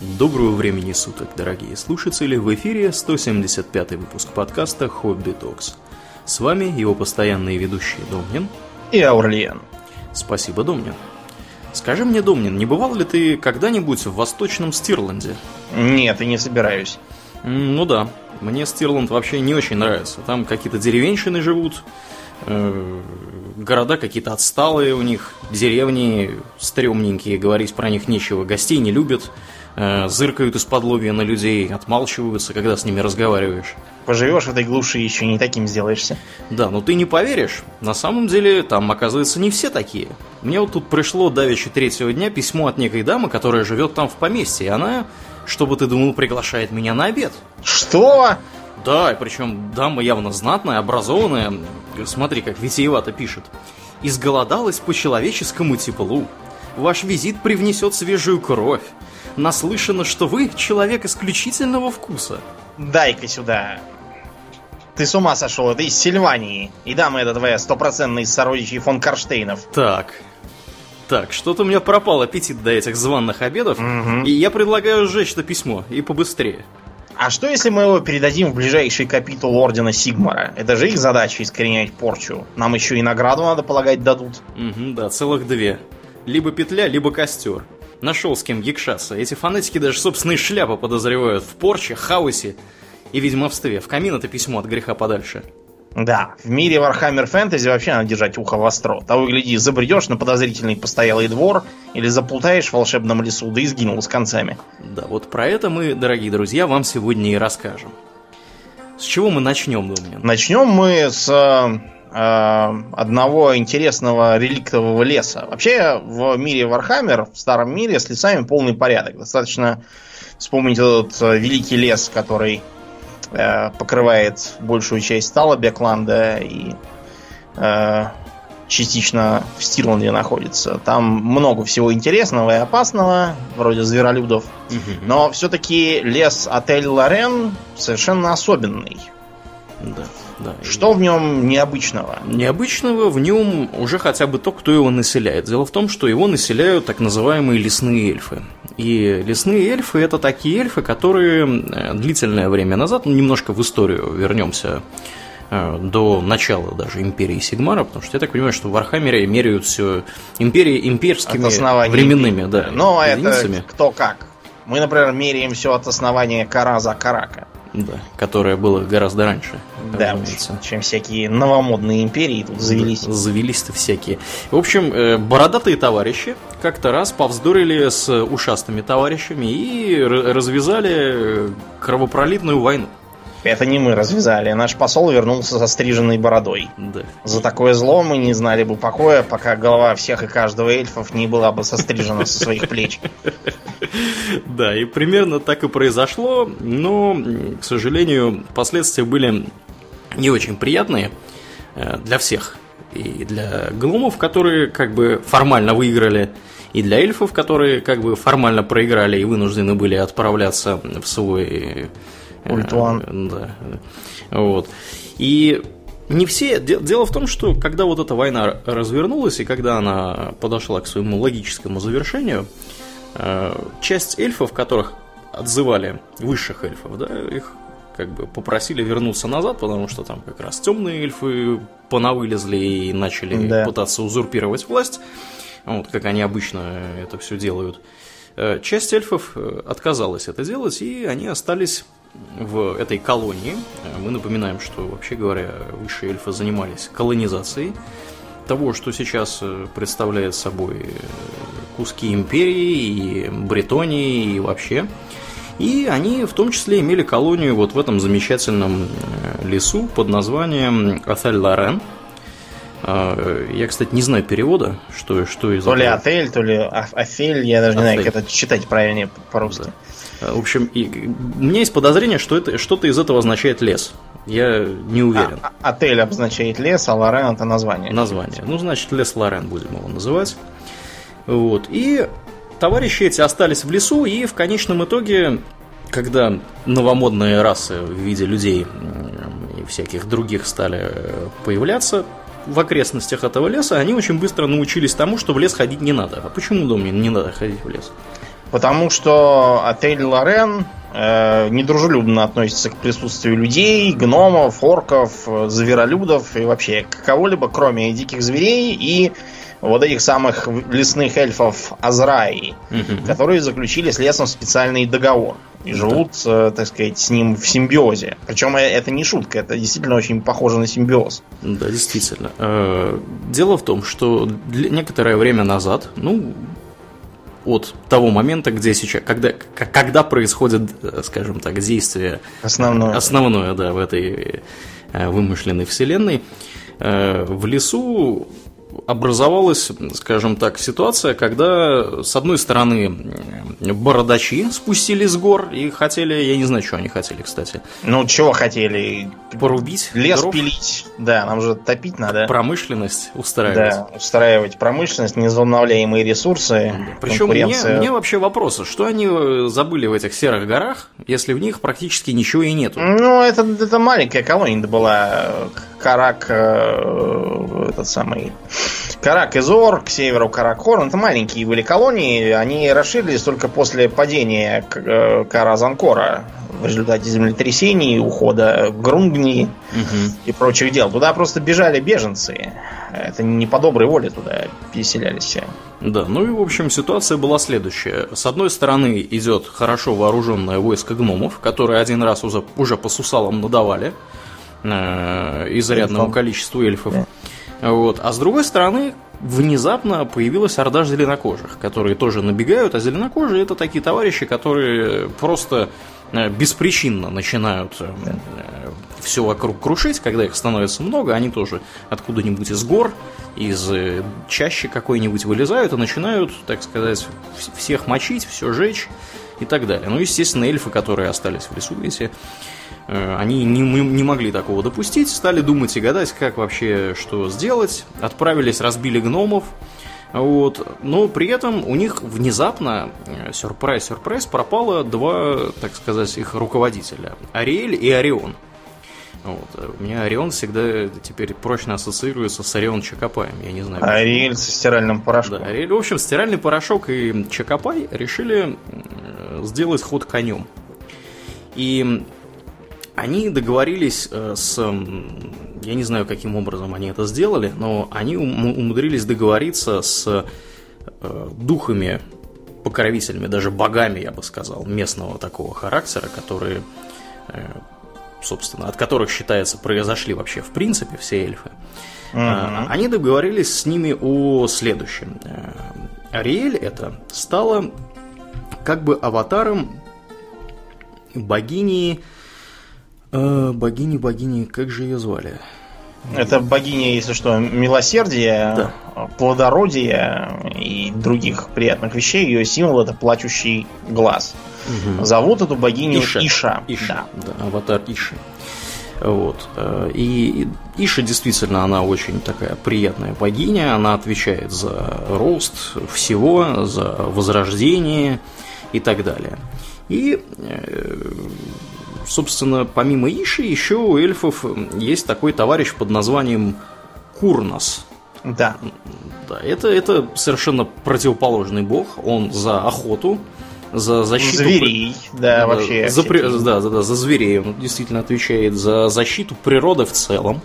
Доброго времени суток, дорогие слушатели! В эфире 175 выпуск подкаста «Хобби Токс». С вами его постоянные ведущие Домнин и Аурлиен. Спасибо, Домнин. Скажи мне, Домнин, не бывал ли ты когда-нибудь в Восточном Стирланде? Нет, и не собираюсь. Ну да, мне Стирланд вообще не очень нравится. Там какие-то деревенщины живут, э, города какие-то отсталые у них, деревни стрёмненькие, говорить про них нечего, гостей не любят, зыркают из-под на людей, отмалчиваются, когда с ними разговариваешь. Поживешь в этой глуши, еще не таким сделаешься. Да, но ты не поверишь, на самом деле там, оказывается, не все такие. Мне вот тут пришло давеча третьего дня письмо от некой дамы, которая живет там в поместье, и она, чтобы ты думал, приглашает меня на обед. Что? Да, и причем дама явно знатная, образованная. Смотри, как витиевато пишет. «Изголодалась по человеческому теплу. Ваш визит привнесет свежую кровь. Наслышано, что вы человек исключительного вкуса». Дай-ка сюда. Ты с ума сошел, это из Сильвании. И дама эта твоя стопроцентный сородичей фон Карштейнов. Так, так, что-то у меня пропал аппетит до этих званных обедов, угу. и я предлагаю сжечь это письмо, и побыстрее. А что если мы его передадим в ближайший капитул Ордена Сигмара? Это же их задача искоренять порчу. Нам еще и награду, надо полагать, дадут. Угу, да, целых две. Либо петля, либо костер. Нашел с кем якшаться. Эти фанатики даже собственные шляпы подозревают в порче, хаосе и ведьмовстве. В камин это письмо от греха подальше. Да, в мире Warhammer Fantasy вообще надо держать ухо востро. Того и гляди, забредешь на подозрительный постоялый двор или заплутаешь в волшебном лесу, да и сгинул с концами. Да, вот про это мы, дорогие друзья, вам сегодня и расскажем. С чего мы начнем, думаю? Начнем мы с э, одного интересного реликтового леса. Вообще, в мире Warhammer, в старом мире, с лесами полный порядок. Достаточно вспомнить этот э, великий лес, который Э, покрывает большую часть стала Бекланда и э, частично в Стирланде находится. Там много всего интересного и опасного, вроде зверолюдов. Но все-таки лес отель Лорен совершенно особенный. Да, да. Что в нем необычного? Необычного в нем уже хотя бы то, кто его населяет. Дело в том, что его населяют так называемые лесные эльфы. И лесные эльфы это такие эльфы, которые э, длительное время назад, ну, немножко в историю вернемся э, до начала даже империи Сигмара, потому что я так понимаю, что в Архамере меряют все империи имперскими временными да, Но единицами. это кто как. Мы, например, меряем все от основания Караза Карака. Да, которое было гораздо раньше. Да, чем всякие новомодные империи тут завелись. Завелись-то всякие. В общем, э, бородатые товарищи как-то раз повздорили с ушастыми товарищами и развязали э, кровопролитную войну. Это не мы развязали. Наш посол вернулся со стриженной бородой. Да. За такое зло мы не знали бы покоя, пока голова всех и каждого эльфов не была бы сострижена со своих плеч. Да, и примерно так и произошло, но, к сожалению, последствия были не очень приятные э, для всех. И для глумов, которые как бы формально выиграли, и для эльфов, которые как бы формально проиграли и вынуждены были отправляться в свой Ультуан. Э, да. Вот. И не все. Дело в том, что когда вот эта война развернулась и когда она подошла к своему логическому завершению, э, часть эльфов, которых отзывали высших эльфов, да, их как бы попросили вернуться назад, потому что там как раз темные эльфы понавылезли и начали да. пытаться узурпировать власть, вот как они обычно это все делают. Э, часть эльфов отказалась это делать, и они остались в этой колонии. Мы напоминаем, что, вообще говоря, высшие эльфы занимались колонизацией того, что сейчас э, представляет собой э, куски империи и Бретонии и вообще. И они в том числе имели колонию вот в этом замечательном э, лесу под названием Атель-Лорен. А, я, кстати, не знаю перевода, что, что из То ли отель, то ли афель, я даже не знаю, как это читать правильнее по-русски. Да. В общем, и, у меня есть подозрение, что это что-то из этого означает лес. Я не уверен. А, а, отель обозначает лес, а Лорен это название. Название. Ну, значит, лес Лорен будем его называть. Вот. И товарищи эти остались в лесу, и в конечном итоге, когда новомодные расы в виде людей и всяких других стали появляться в окрестностях этого леса, они очень быстро научились тому, что в лес ходить не надо. А почему, думаю, не надо ходить в лес? Потому что отель Лорен э, недружелюбно относится к присутствию людей, гномов, орков, зверолюдов и вообще кого-либо, кроме диких зверей и вот этих самых лесных эльфов Азраи, Мгм. которые заключили с лесом специальный договор и живут, э, так сказать, с ним в симбиозе. Причем э, это не шутка, это действительно очень похоже на симбиоз. Да, действительно. Э, Дело в том, что некоторое время назад, ну, от того момента, где сейчас, когда, когда происходит, скажем так, действие Основное. основное, да, в этой вымышленной вселенной, в лесу образовалась, скажем так, ситуация, когда, с одной стороны, э, бородачи спустились с гор и хотели, я не знаю, что они хотели, кстати, Ну, чего хотели? порубить Лес дров, пилить. Да, нам же топить надо. промышленность устраивать. Да, устраивать промышленность, невозобновляемые ресурсы. Причем мне, мне вообще вопрос, что они э, забыли в этих серых горах, если в них практически ничего и нету? Ну, это, это маленькая колония была. Карак, э, этот самый... Карак Изор, к северу Каракхорн. Это маленькие были колонии. Они расширились только после падения К- э, Каразанкора в результате землетрясений, ухода Грунгни Мгм. и прочих дел. Туда просто бежали беженцы. Это не по доброй воле туда переселялись все. Да, ну и в общем ситуация была следующая. С одной стороны идет хорошо вооруженное войско гномов, которые один раз уже, уже по сусалам надавали э, изрядному Эльфам. количеству эльфов. Вот. А с другой стороны, внезапно появилась орда зеленокожих, которые тоже набегают, а зеленокожие это такие товарищи, которые просто э, беспричинно начинают все вокруг крушить, когда их становится много, они тоже откуда-нибудь из гор, из э, чащи какой-нибудь вылезают и начинают, так сказать, вс- всех мочить, все жечь и так далее. Ну, естественно, эльфы, которые остались в лесу, эти, э, они не, не могли такого допустить, стали думать и гадать, как вообще что сделать, отправились, разбили гномов, вот. Но при этом у них внезапно, э, сюрприз-сюрприз, пропало два, так сказать, их руководителя. Ариэль и Орион. Вот. э, У меня Орион всегда теперь прочно ассоциируется с Орион Чакопаем. Я не знаю. Ариэль со стиральным порошком. Да, Ариэль. В общем, стиральный порошок и Чакопай решили э, сделать ход конем. И они договорились э, с... Я не знаю, каким образом они это сделали, но они ум- умудрились договориться с э, духами, покровителями, даже богами, я бы сказал, местного такого характера, которые, э, собственно, от которых, считается, произошли вообще в принципе все эльфы. А, Они договорились с ними о следующем. Ариэль это стала как бы аватаром богини... э, богини, богини, как же ее звали? Это богиня, если что, милосердия, Да. плодородия и других приятных вещей. Ее символ это плачущий глаз. Зовут эту богиню Иша. Иша. Иша, Да. да, аватар Иши. Вот. э, И и Иша действительно, она очень такая приятная богиня, она отвечает за рост всего, за возрождение и так далее. И, э, собственно, помимо Иши, еще у эльфов есть такой товарищ под названием Курнос. Да. Да, это, это совершенно противоположный бог, он за охоту, за защиту... Зверей, да, вообще. За, при- да, да, да, за зверей он действительно отвечает за защиту природы в целом.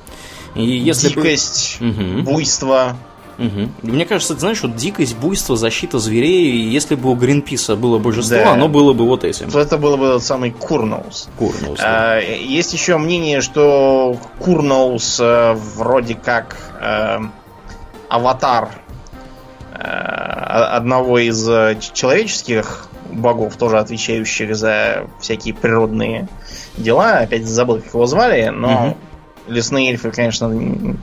И если бы- Дикость, Мгм. буйство. Мгм. Мне кажется, ты знаешь, вот дикость, буйство, защита зверей, если бы у Гринписа было божество, Да. оно было бы вот этим. То это было бы тот самый Курноус. Курнус, да. А, Есть еще мнение, что Курноус э, вроде как э, аватар э, одного из э, человеческих богов, тоже отвечающих за всякие природные дела. Опять забыл, как его звали, но Мгм. Лесные эльфы, конечно,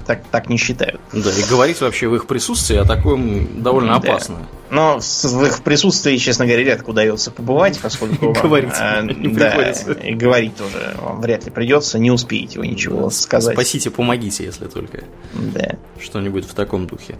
так, так не считают. Да, и говорить вообще в их присутствии о таком довольно Да. Но в их присутствии, честно говоря, редко удается побывать, поскольку... Говорить э, не да, приходится. и говорить тоже вам вряд ли придется, не успеете вы ничего сказать. Спасите, помогите, если только. Да. Что-нибудь в таком духе.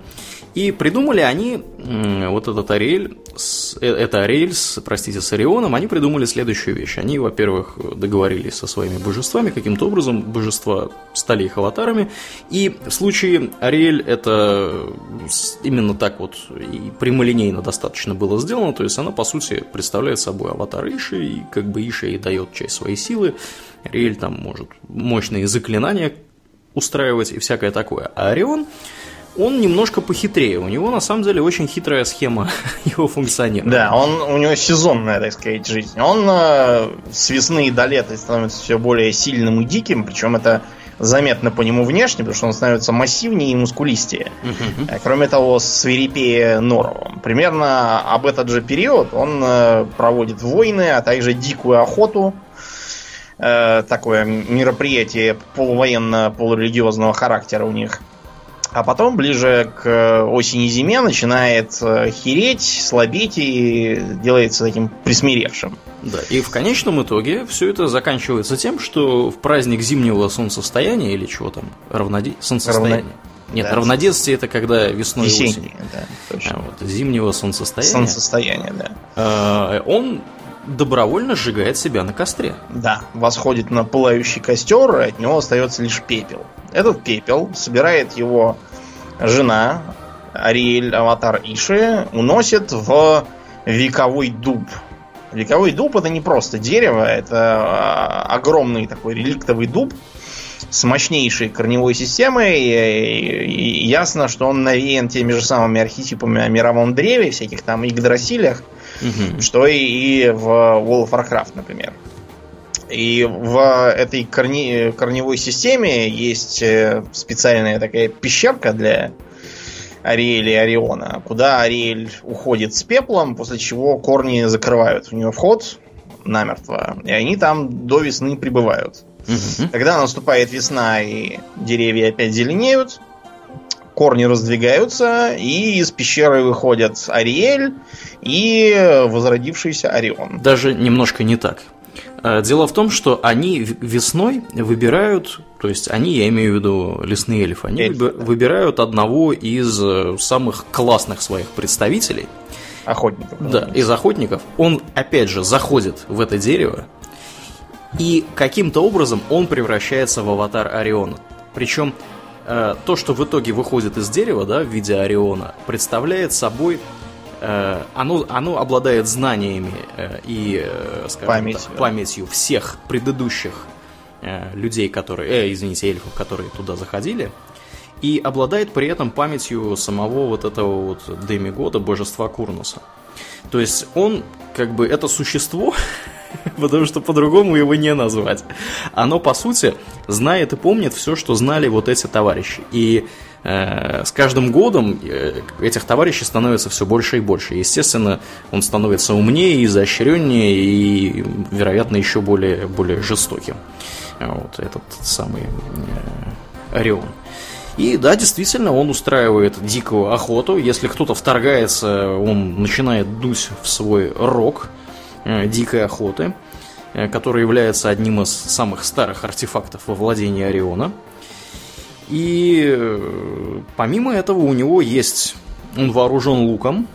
И придумали они, вот этот Ариэль, с- э, это Ариэль, с, простите, с Орионом, они придумали следующую вещь. Они, во-первых, договорились со своими божествами, каким-то образом божества стали их аватарами, и в случае Ариэль это именно так вот и прямолинейно прямолинейно достаточно было сделано, то есть она, по сути, представляет собой аватар Иши, и как бы Иша ей дает часть своей силы, Ариэль там может мощные заклинания устраивать и всякое такое. А Орион, он немножко похитрее. У него на самом деле очень хитрая схема его функционирования. Да, он, у него сезонная, так сказать, жизнь. Он э, с весны до лета становится все более сильным и диким, причем это заметно по нему внешне, потому что он становится массивнее и мускулистее. Uh-huh. Кроме того, свирепее Норовым. Примерно об этот же период он э, проводит войны, а также дикую охоту. Э, такое мероприятие полувоенно-полурелигиозного характера у них. А потом, ближе к осени-зиме, начинает э, хереть, слабеть и делается таким присмиревшим. Да, и в конечном итоге все это заканчивается тем, что в праздник зимнего солнцестояния или чего там, равноде... солнцестояния. Равно... Нет, да, равноденствие это когда весной и осенью. Да, точно. А вот, зимнего солнцестояния. Солнцестояние, да. А, он добровольно сжигает себя на костре. Да, восходит на пылающий костер, и от него остается лишь пепел. Этот пепел собирает его жена, Ариэль, аватар Иши, уносит в вековой дуб. Вековой дуб это не просто дерево, это а, огромный такой реликтовый дуб с мощнейшей корневой системой. И ясно, что он навеян теми же самыми архетипами о мировом древе, всяких там Игдрасилях, угу. что и, и в World of Warcraft, например. И в этой корне, корневой системе есть э, специальная такая пещерка для Ариэля и Ориона, куда Ариэль уходит с пеплом, после чего корни закрывают у него вход намертво, и они там до весны прибывают. Угу. Когда наступает весна и деревья опять зеленеют, корни раздвигаются, и из пещеры выходят Ариэль и возродившийся Орион. Даже немножко не так. Э, дело в том, что они весной выбирают, то есть они, я имею в виду лесные эльфы, они Эльфы, да. выбирают одного из э, самых классных своих представителей. Охотников. Да, из охотников. Он, опять же, заходит в это дерево, и каким-то образом он превращается в аватар Ориона. Причем э, то, что в итоге выходит из дерева, да, в виде Ориона, представляет собой Э, оно, оно обладает знаниями э, и, э, скажем Память, так, памятью всех предыдущих людей, которые, э, извините, эльфов, которые туда заходили, и обладает при этом памятью самого вот этого вот демигода, божества Курнуса. То есть он, как бы, это существо, потому что по-другому его не назвать, оно, по сути, знает и помнит все, что знали вот эти товарищи. И Э, с каждым годом э, этих товарищей становится все больше и больше. Естественно, он становится умнее, изощреннее и, вероятно, еще более, более жестоким. Вот этот самый э, Орион. И да, действительно, он устраивает дикую охоту. Если кто-то вторгается, он начинает дуть в свой рог дикой охоты, который является одним из самых старых артефактов во владении Ориона. И э, помимо этого у него есть... Он вооружен луком,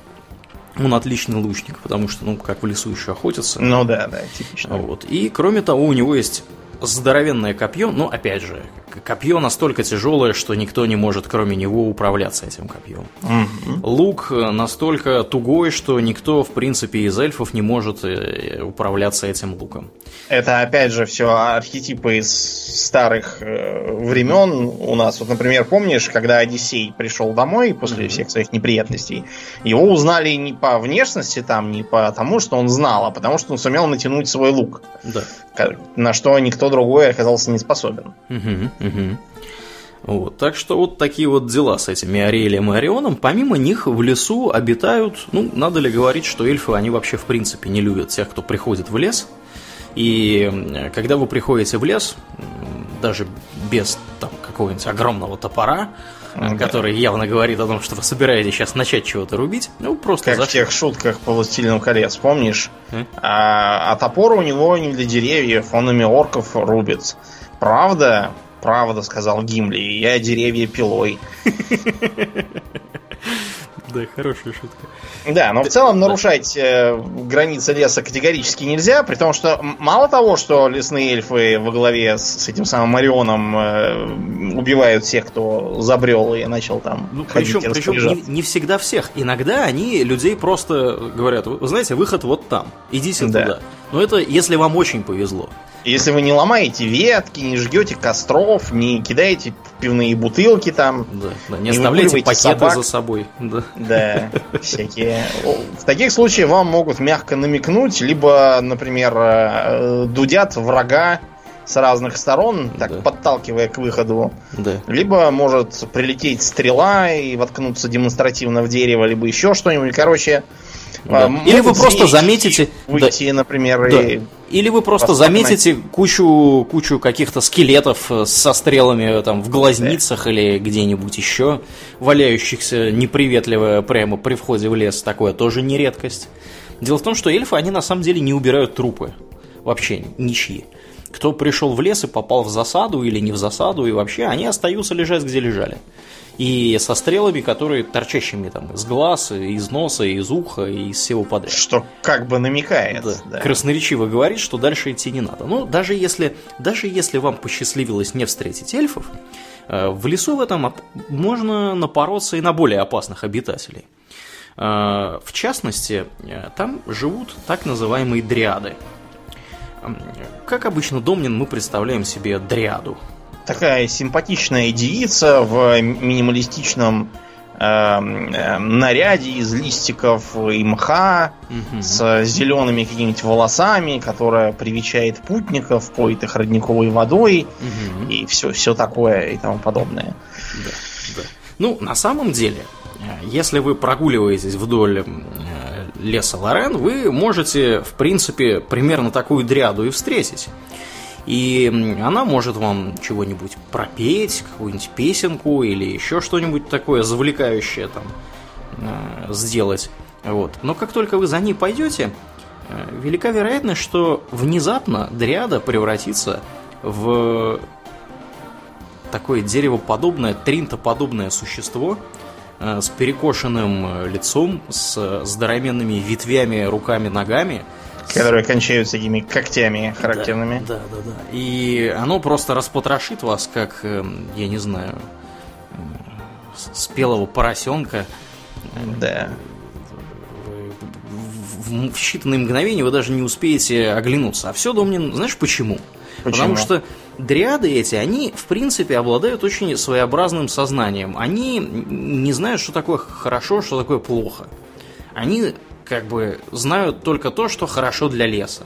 он отличный лучник, потому что, ну, как в лесу еще охотится. Ну да, да, типично. Вот. И кроме того, у него есть здоровенное копье, но опять же, копье настолько тяжелое, что никто не может, кроме него, управляться этим копьем. Mm-hmm. Лук настолько тугой, что никто, в принципе, из эльфов не может э, управляться этим луком. Это, опять же, все архетипы из старых э, времен у нас. Вот, например, помнишь, когда Одиссей пришел домой после mm-hmm. всех своих неприятностей, его узнали не по внешности там, не по тому, что он знал, а потому что он сумел натянуть свой лук. Да. На что никто другой оказался не способен. Вот, так что вот такие вот дела с этими Ариэлем и Орионом. Помимо них в лесу обитают, ну, надо ли говорить, что эльфы, они вообще в принципе не любят тех, кто приходит в лес. И когда вы приходите в лес, даже без там какого-нибудь огромного топора, да. который явно говорит о том, что вы собираетесь сейчас начать чего-то рубить, ну просто как зашли. в тех шутках по «Властелину колец», помнишь? А, а топор у него не для деревьев, он ими орков рубит. Правда? Правда, сказал Гимли, я деревья пилой. Да, хорошая шутка. Да, но в целом нарушать э, границы леса категорически нельзя, при том, что мало того, что лесные эльфы во главе с, с этим самым Марионом э, убивают всех, кто забрел и начал там ну, причем, причем не, не всегда всех. Иногда они людей просто говорят, вы знаете, выход вот там, идите да. туда. Но это если вам очень повезло. Если вы не ломаете ветки, не жгете костров, не кидаете пивные бутылки там. Да, да, не, не оставляете пакеты собак. за собой. Да. да, всякие. В таких случаях вам могут мягко намекнуть, либо, например, э, дудят врага с разных сторон, так да. подталкивая к выходу. Да. Либо может прилететь стрела и воткнуться демонстративно в дерево, либо еще что-нибудь. Короче, да. Или вы просто заметите... Выйти, да. например, да. и... Или вы просто заметите кучу, кучу каких-то скелетов э, со стрелами э, там в глазницах да. или где-нибудь еще, валяющихся неприветливо прямо при входе в лес. Такое тоже не редкость. Дело в том, что эльфы, они на самом деле не убирают трупы. Вообще ничьи. Кто пришел в лес и попал в засаду или не в засаду, и вообще они остаются лежать, где лежали и со стрелами, которые торчащими там из глаз, из носа, из уха, и из всего подряд. Что как бы намекает. Да. Да. Красноречиво говорит, что дальше идти не надо. Ну, даже если, даже если вам посчастливилось не встретить эльфов, э, в лесу в этом можно напороться и на более опасных обитателей. Э, в частности, э, там живут так называемые дриады. Как обычно, Домнин мы представляем себе дриаду такая симпатичная девица в минималистичном э, э, наряде из листиков и мха угу. с зелеными какими-нибудь волосами, которая привечает путников, поет их родниковой водой угу. и все, все такое и тому подобное. Да, да. Ну, на самом деле, э, если вы прогуливаетесь вдоль леса Лорен, вы можете, в принципе, примерно такую дряду и встретить. И она может вам чего-нибудь пропеть, какую-нибудь песенку или еще что-нибудь такое завлекающее там э, сделать. Вот. Но как только вы за ней пойдете, э, велика вероятность, что внезапно дриада превратится в такое деревоподобное, тринтоподобное существо э, с перекошенным лицом, с здоровенными ветвями, руками, ногами – Которые кончаются такими когтями характерными. Да, да, да, да. И оно просто распотрошит вас, как, эм, я не знаю, спелого поросенка. Да. В, в, в считанные мгновения вы даже не успеете оглянуться. А все, Домнин, знаешь почему? Почему? Потому что дриады эти, они, в принципе, обладают очень своеобразным сознанием. Они не знают, что такое хорошо, что такое плохо. Они как бы знают только то, что хорошо для леса.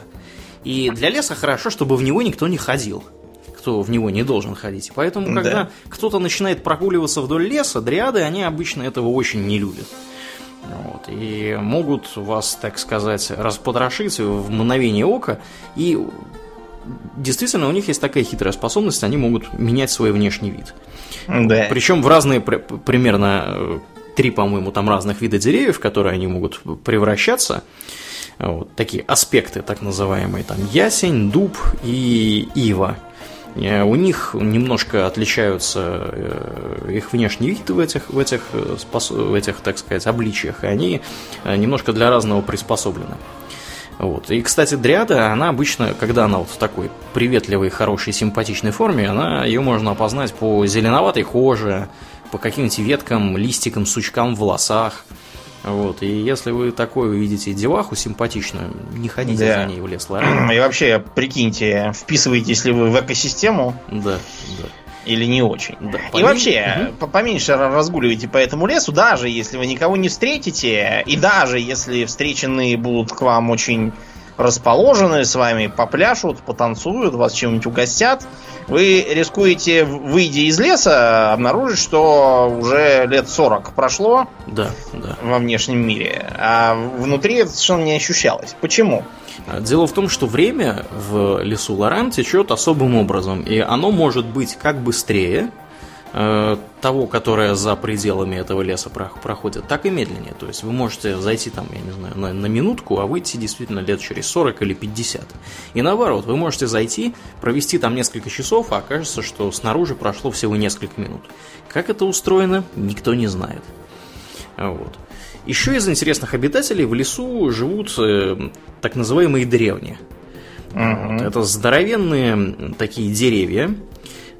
И для леса хорошо, чтобы в него никто не ходил кто в него не должен ходить. Поэтому, когда да. кто-то начинает прогуливаться вдоль леса, дриады, они обычно этого очень не любят. Вот, и могут вас, так сказать, распотрошить в мгновение ока. И действительно, у них есть такая хитрая способность, они могут менять свой внешний вид. Да. Причем в разные примерно э, три, по-моему, там разных вида деревьев, которые они могут превращаться. Вот такие аспекты, так называемые, там ясень, дуб и ива. Э, у них немножко отличаются э, их внешний вид в этих, в этих, э, в этих, так сказать, обличиях, и они немножко для разного приспособлены. Вот. И, кстати, дриада, она обычно, когда она вот в такой приветливой, хорошей, симпатичной форме, она, ее можно опознать по зеленоватой коже, по каким-нибудь веткам, листикам, сучкам в волосах. Вот, и если вы такое увидите деваху симпатичную, не ходите да. за ней в лес Лорен. И вообще, прикиньте, вписываетесь ли вы в экосистему? Да, да. Или не очень. Да, и помень... вообще, угу. поменьше разгуливайте по этому лесу, даже если вы никого не встретите, и даже если встреченные будут к вам очень расположены, с вами попляшут, потанцуют, вас чем-нибудь угостят, вы рискуете, выйдя из леса, обнаружить, что уже лет 40 прошло да, да. во внешнем мире, а внутри это совершенно не ощущалось. Почему? Дело в том, что время в лесу Лоран течет особым образом, и оно может быть как быстрее, того, которое за пределами этого леса проходит, так и медленнее. То есть вы можете зайти там, я не знаю, на, на минутку, а выйти действительно лет через 40 или 50. И наоборот, вы можете зайти, провести там несколько часов, а окажется, что снаружи прошло всего несколько минут. Как это устроено, никто не знает. Вот. Еще из интересных обитателей в лесу живут э, так называемые древние. Мгм. Вот, это здоровенные такие деревья.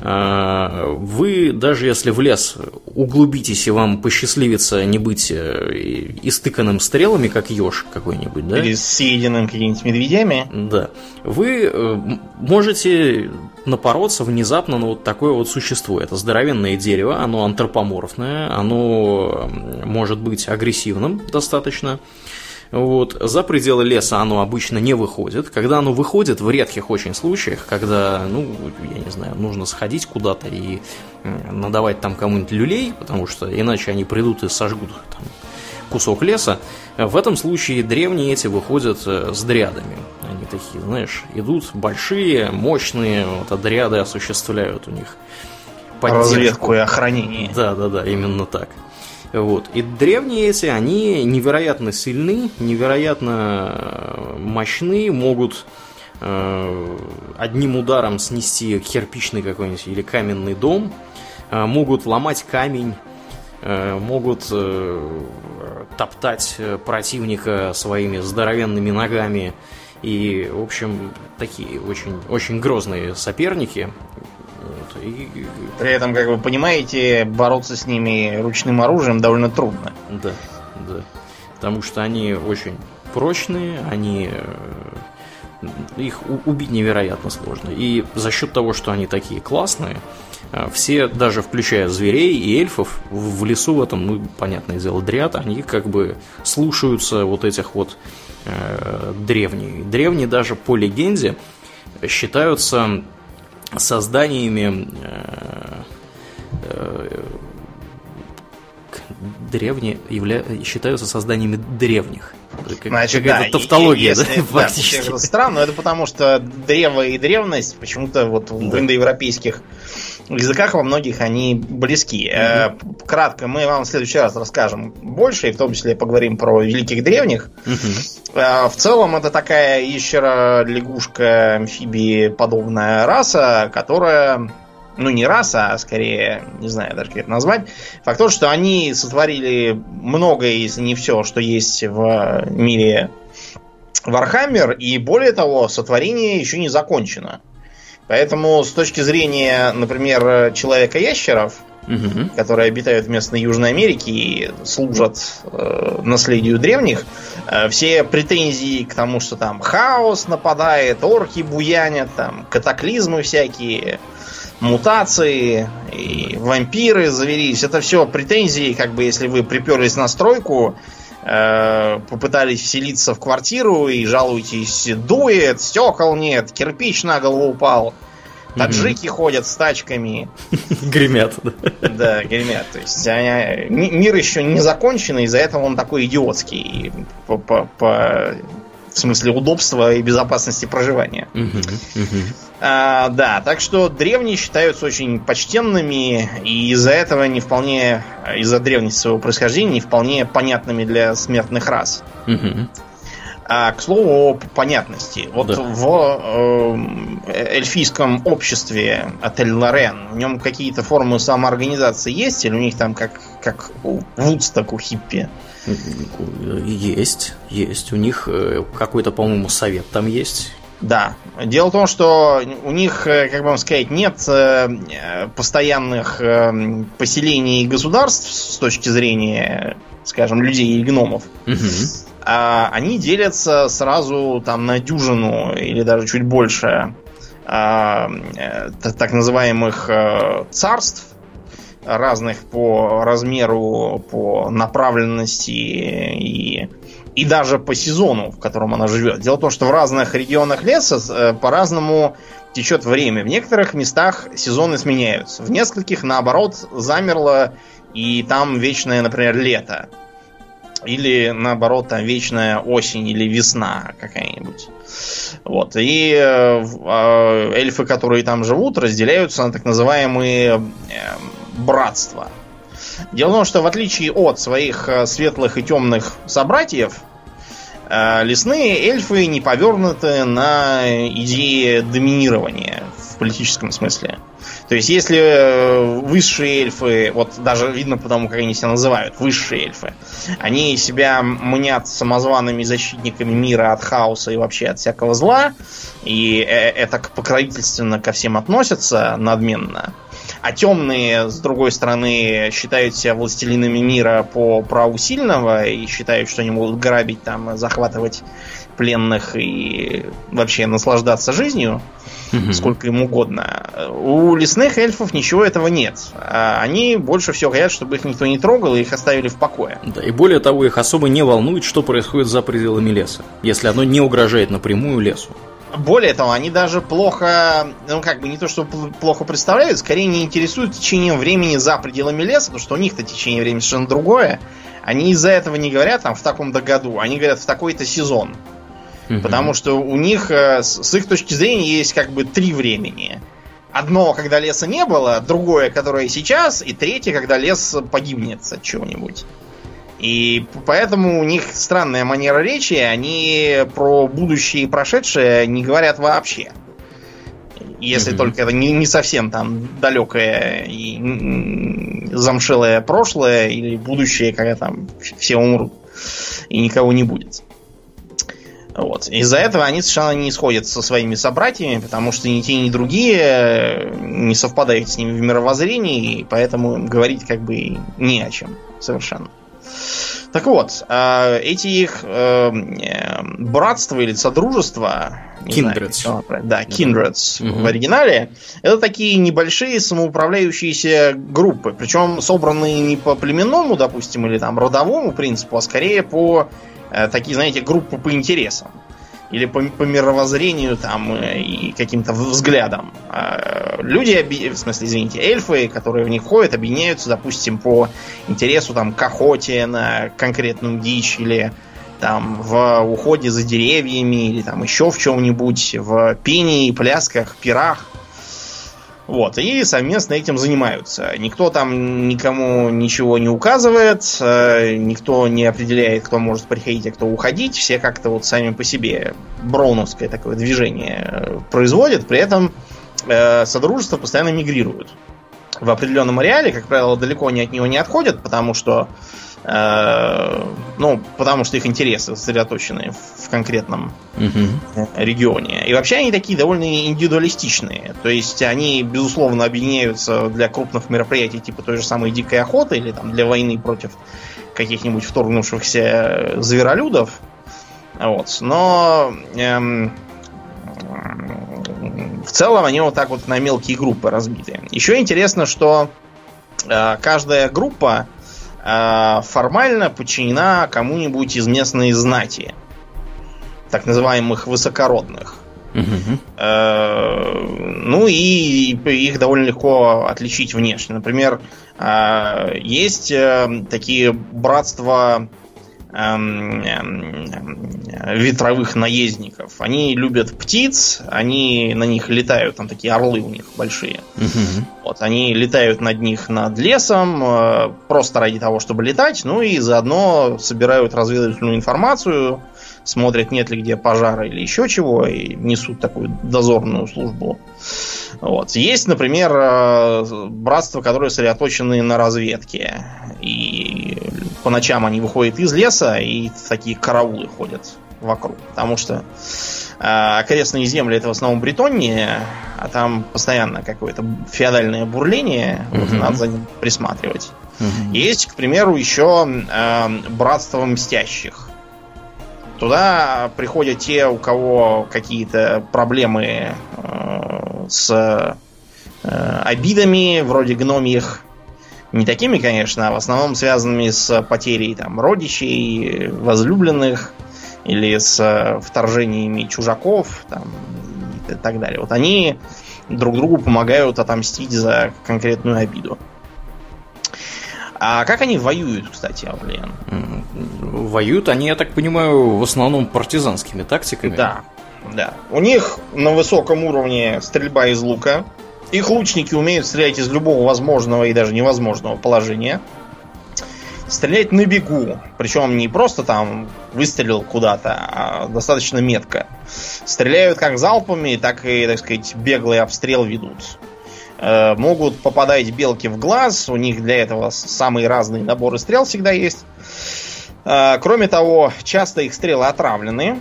А, Вы, даже если в лес углубитесь и вам посчастливится не быть э, истыканным стрелами, как еж какой-нибудь, да? Или съеденным какими-нибудь медведями. Да. Вы э, можете напороться внезапно на вот такое вот существо. Это здоровенное дерево, оно антропоморфное, оно может быть агрессивным достаточно. Вот. За пределы леса оно обычно не выходит. Когда оно выходит, в редких очень случаях, когда, ну, я не знаю, нужно сходить куда-то и надавать там кому-нибудь люлей, потому что иначе они придут и сожгут там кусок леса. В этом случае древние эти выходят э, с дрядами. Они такие, знаешь, идут большие, мощные, вот отряды осуществляют у них поддержку. Разведку и охранение. Да, да, да, именно так. Вот. И древние эти, они невероятно сильны, невероятно э, мощны, могут э, одним ударом снести кирпичный какой-нибудь или каменный дом, э, могут ломать камень, могут топтать противника своими здоровенными ногами. И, в общем, такие очень, очень грозные соперники. Вот. И, При этом, как вы понимаете, бороться с ними ручным оружием довольно трудно. Да, да. Потому что они очень прочные, они э, их убить невероятно сложно. И за счет того, что они такие классные, э, все, даже включая зверей и эльфов, в лесу в этом, ну, понятное дело, дряд, они как бы слушаются вот этих вот э, древних. Древние даже по легенде считаются созданиями э, э, древние явля... считаются созданиями древних. Как- Значит, какая-то да, тавтология, и да, если- фактически. это странно, но это потому что древо и древность почему-то вот в Да. индоевропейских языках во многих они близки. Э, Кратко мы вам в следующий раз расскажем больше, и в том числе поговорим про великих древних. Э, В целом это такая ящера, лягушка, амфибии подобная раса, которая ну не раса, а скорее, не знаю даже как это назвать. Факт тот, что они сотворили многое, если не все, что есть в мире Warhammer, и более того, сотворение еще не закончено. Поэтому с точки зрения, например, человека-ящеров, Мгм. которые обитают в местной Южной Америке и служат э, наследию древних, э, все претензии к тому, что там хаос нападает, орки буянят, там катаклизмы всякие, мутации и вампиры завелись, это все претензии, как бы если вы приперлись на стройку, э, попытались вселиться в квартиру и жалуетесь, дует, стекол нет, кирпич на голову упал. Таджики ходят с тачками. Гремят, да. Гремят. То есть они- мир еще не закончен, и из-за этого он такой идиотский. По, по- по- в смысле удобства и безопасности проживания. А, да, так что древние считаются очень почтенными, и из-за этого не вполне, из-за древности своего происхождения, не вполне понятными для смертных рас. А, к слову о понятности. Вот Да. в эм, эльфийском обществе отель Лорен, в нем какие-то формы самоорганизации есть, или у них там как, как у Вудсток у хиппи? Есть, есть. У них э, какой-то, по-моему, совет там есть. Да. Дело в том, что у них, э, как бы вам сказать, нет э, э, постоянных э, поселений и государств с точки зрения, скажем, людей и гномов. Мгм. А они делятся сразу там на дюжину или даже чуть больше а, э, так называемых э, царств разных по размеру, по направленности и, и даже по сезону, в котором она живет. Дело в том, что в разных регионах леса э, по-разному течет время. В некоторых местах сезоны сменяются. В нескольких, наоборот, замерло, и там вечное, например, лето. Или наоборот, там вечная осень или весна какая-нибудь. Вот. И э, э, эльфы, которые там живут, разделяются на так называемые э, братства. Дело в том, что в отличие от своих светлых и темных собратьев, лесные эльфы не повернуты на идеи доминирования. Политическом смысле. То есть, если э, высшие эльфы, вот даже видно потому, как они себя называют, высшие эльфы, они себя мнят самозваными защитниками мира от хаоса и вообще от всякого зла, и э, это покровительственно ко всем относятся надменно, а темные, с другой стороны, считают себя властелинами мира по праву сильного и считают, что они могут грабить, там, захватывать пленных и вообще наслаждаться жизнью, угу. сколько им угодно. У лесных эльфов ничего этого нет. А они больше всего хотят, чтобы их никто не трогал и их оставили в покое. Да, и более того, их особо не волнует, что происходит за пределами леса, если оно не угрожает напрямую лесу. Более того, они даже плохо, ну как бы не то, что плохо представляют, скорее не интересуют течением времени за пределами леса, потому что у них-то течение времени совершенно другое. Они из-за этого не говорят там в таком-то году, они говорят в такой-то сезон. Угу. Потому что у них, э, с их точки зрения, есть как бы три времени. Одно, когда леса не было, другое, которое сейчас, и третье, когда лес погибнет от чего-нибудь. И поэтому у них странная манера речи, они про будущее и прошедшее не говорят вообще. Если mm-hmm. только это не, не совсем там далекое и замшелое прошлое или будущее, когда там все умрут и никого не будет. Вот. Из-за этого они совершенно не сходят со своими собратьями, потому что ни те, ни другие не совпадают с ними в мировоззрении, и поэтому говорить как бы не о чем совершенно. Так вот, э, эти их э, братства или содружества... Kindreds. Знаю, да, Kindreds угу. в оригинале. Это такие небольшие самоуправляющиеся группы. Причем собранные не по племенному, допустим, или там родовому принципу, а скорее по Э, такие, знаете, группы по интересам. Или по, по мировоззрению там э, и каким-то взглядам. А, люди, в смысле, извините, эльфы, которые в них входят, объединяются, допустим, по интересу там к охоте на конкретную дичь или там в уходе за деревьями или там еще в чем-нибудь, в пении, плясках, пирах. Вот, и совместно этим занимаются. Никто там никому ничего не указывает, э, никто не определяет, кто может приходить, а кто уходить. Все как-то вот сами по себе броуновское такое движение э, производят. При этом э, содружества постоянно мигрируют. В определенном ареале, как правило, далеко не от него не отходят, потому что ну, потому что их интересы сосредоточены в конкретном угу. регионе. И вообще они такие довольно индивидуалистичные. То есть они, безусловно, объединяются для крупных мероприятий, типа той же самой дикой охоты или там для войны против каких-нибудь вторгнувшихся зверолюдов. Вот. Но эм, в целом они вот так вот на мелкие группы разбиты. Еще интересно, что э, каждая группа формально подчинена кому-нибудь из местной знати. Так называемых высокородных. Угу. Ну и их довольно легко отличить внешне. Например, а, есть э, такие братства ветровых наездников. Они любят птиц, они на них летают, там такие орлы у них большие. Угу. Вот, они летают над них над лесом, э, просто ради того, чтобы летать, ну и заодно собирают разведывательную информацию, смотрят, нет ли где пожара или еще чего, и несут такую дозорную службу. Вот. Есть, например, э, братства, которые сосредоточены на разведке. И по ночам они выходят из леса и такие караулы ходят вокруг. Потому что э, окрестные земли это в основном Бретония, а там постоянно какое-то феодальное бурление, вот надо за ним присматривать. Есть, к примеру, еще э, братство мстящих. Туда приходят те, у кого какие-то проблемы э, с э, обидами, вроде гномьих. Не такими, конечно, а в основном связанными с потерей там, родичей, возлюбленных или с вторжениями чужаков там, и так далее. Вот они друг другу помогают отомстить за конкретную обиду. А как они воюют, кстати, Аурлиен? Воюют они, я так понимаю, в основном партизанскими тактиками. Да, да. У них на высоком уровне стрельба из лука. Их лучники умеют стрелять из любого возможного и даже невозможного положения. стрелять на бегу. Причем не просто там выстрелил куда-то, а достаточно метко. Стреляют как залпами, так и, так сказать, беглый обстрел ведут. Э, могут попадать белки в глаз, у них для этого самые разные наборы стрел всегда есть. Э, кроме того, часто их стрелы отравлены.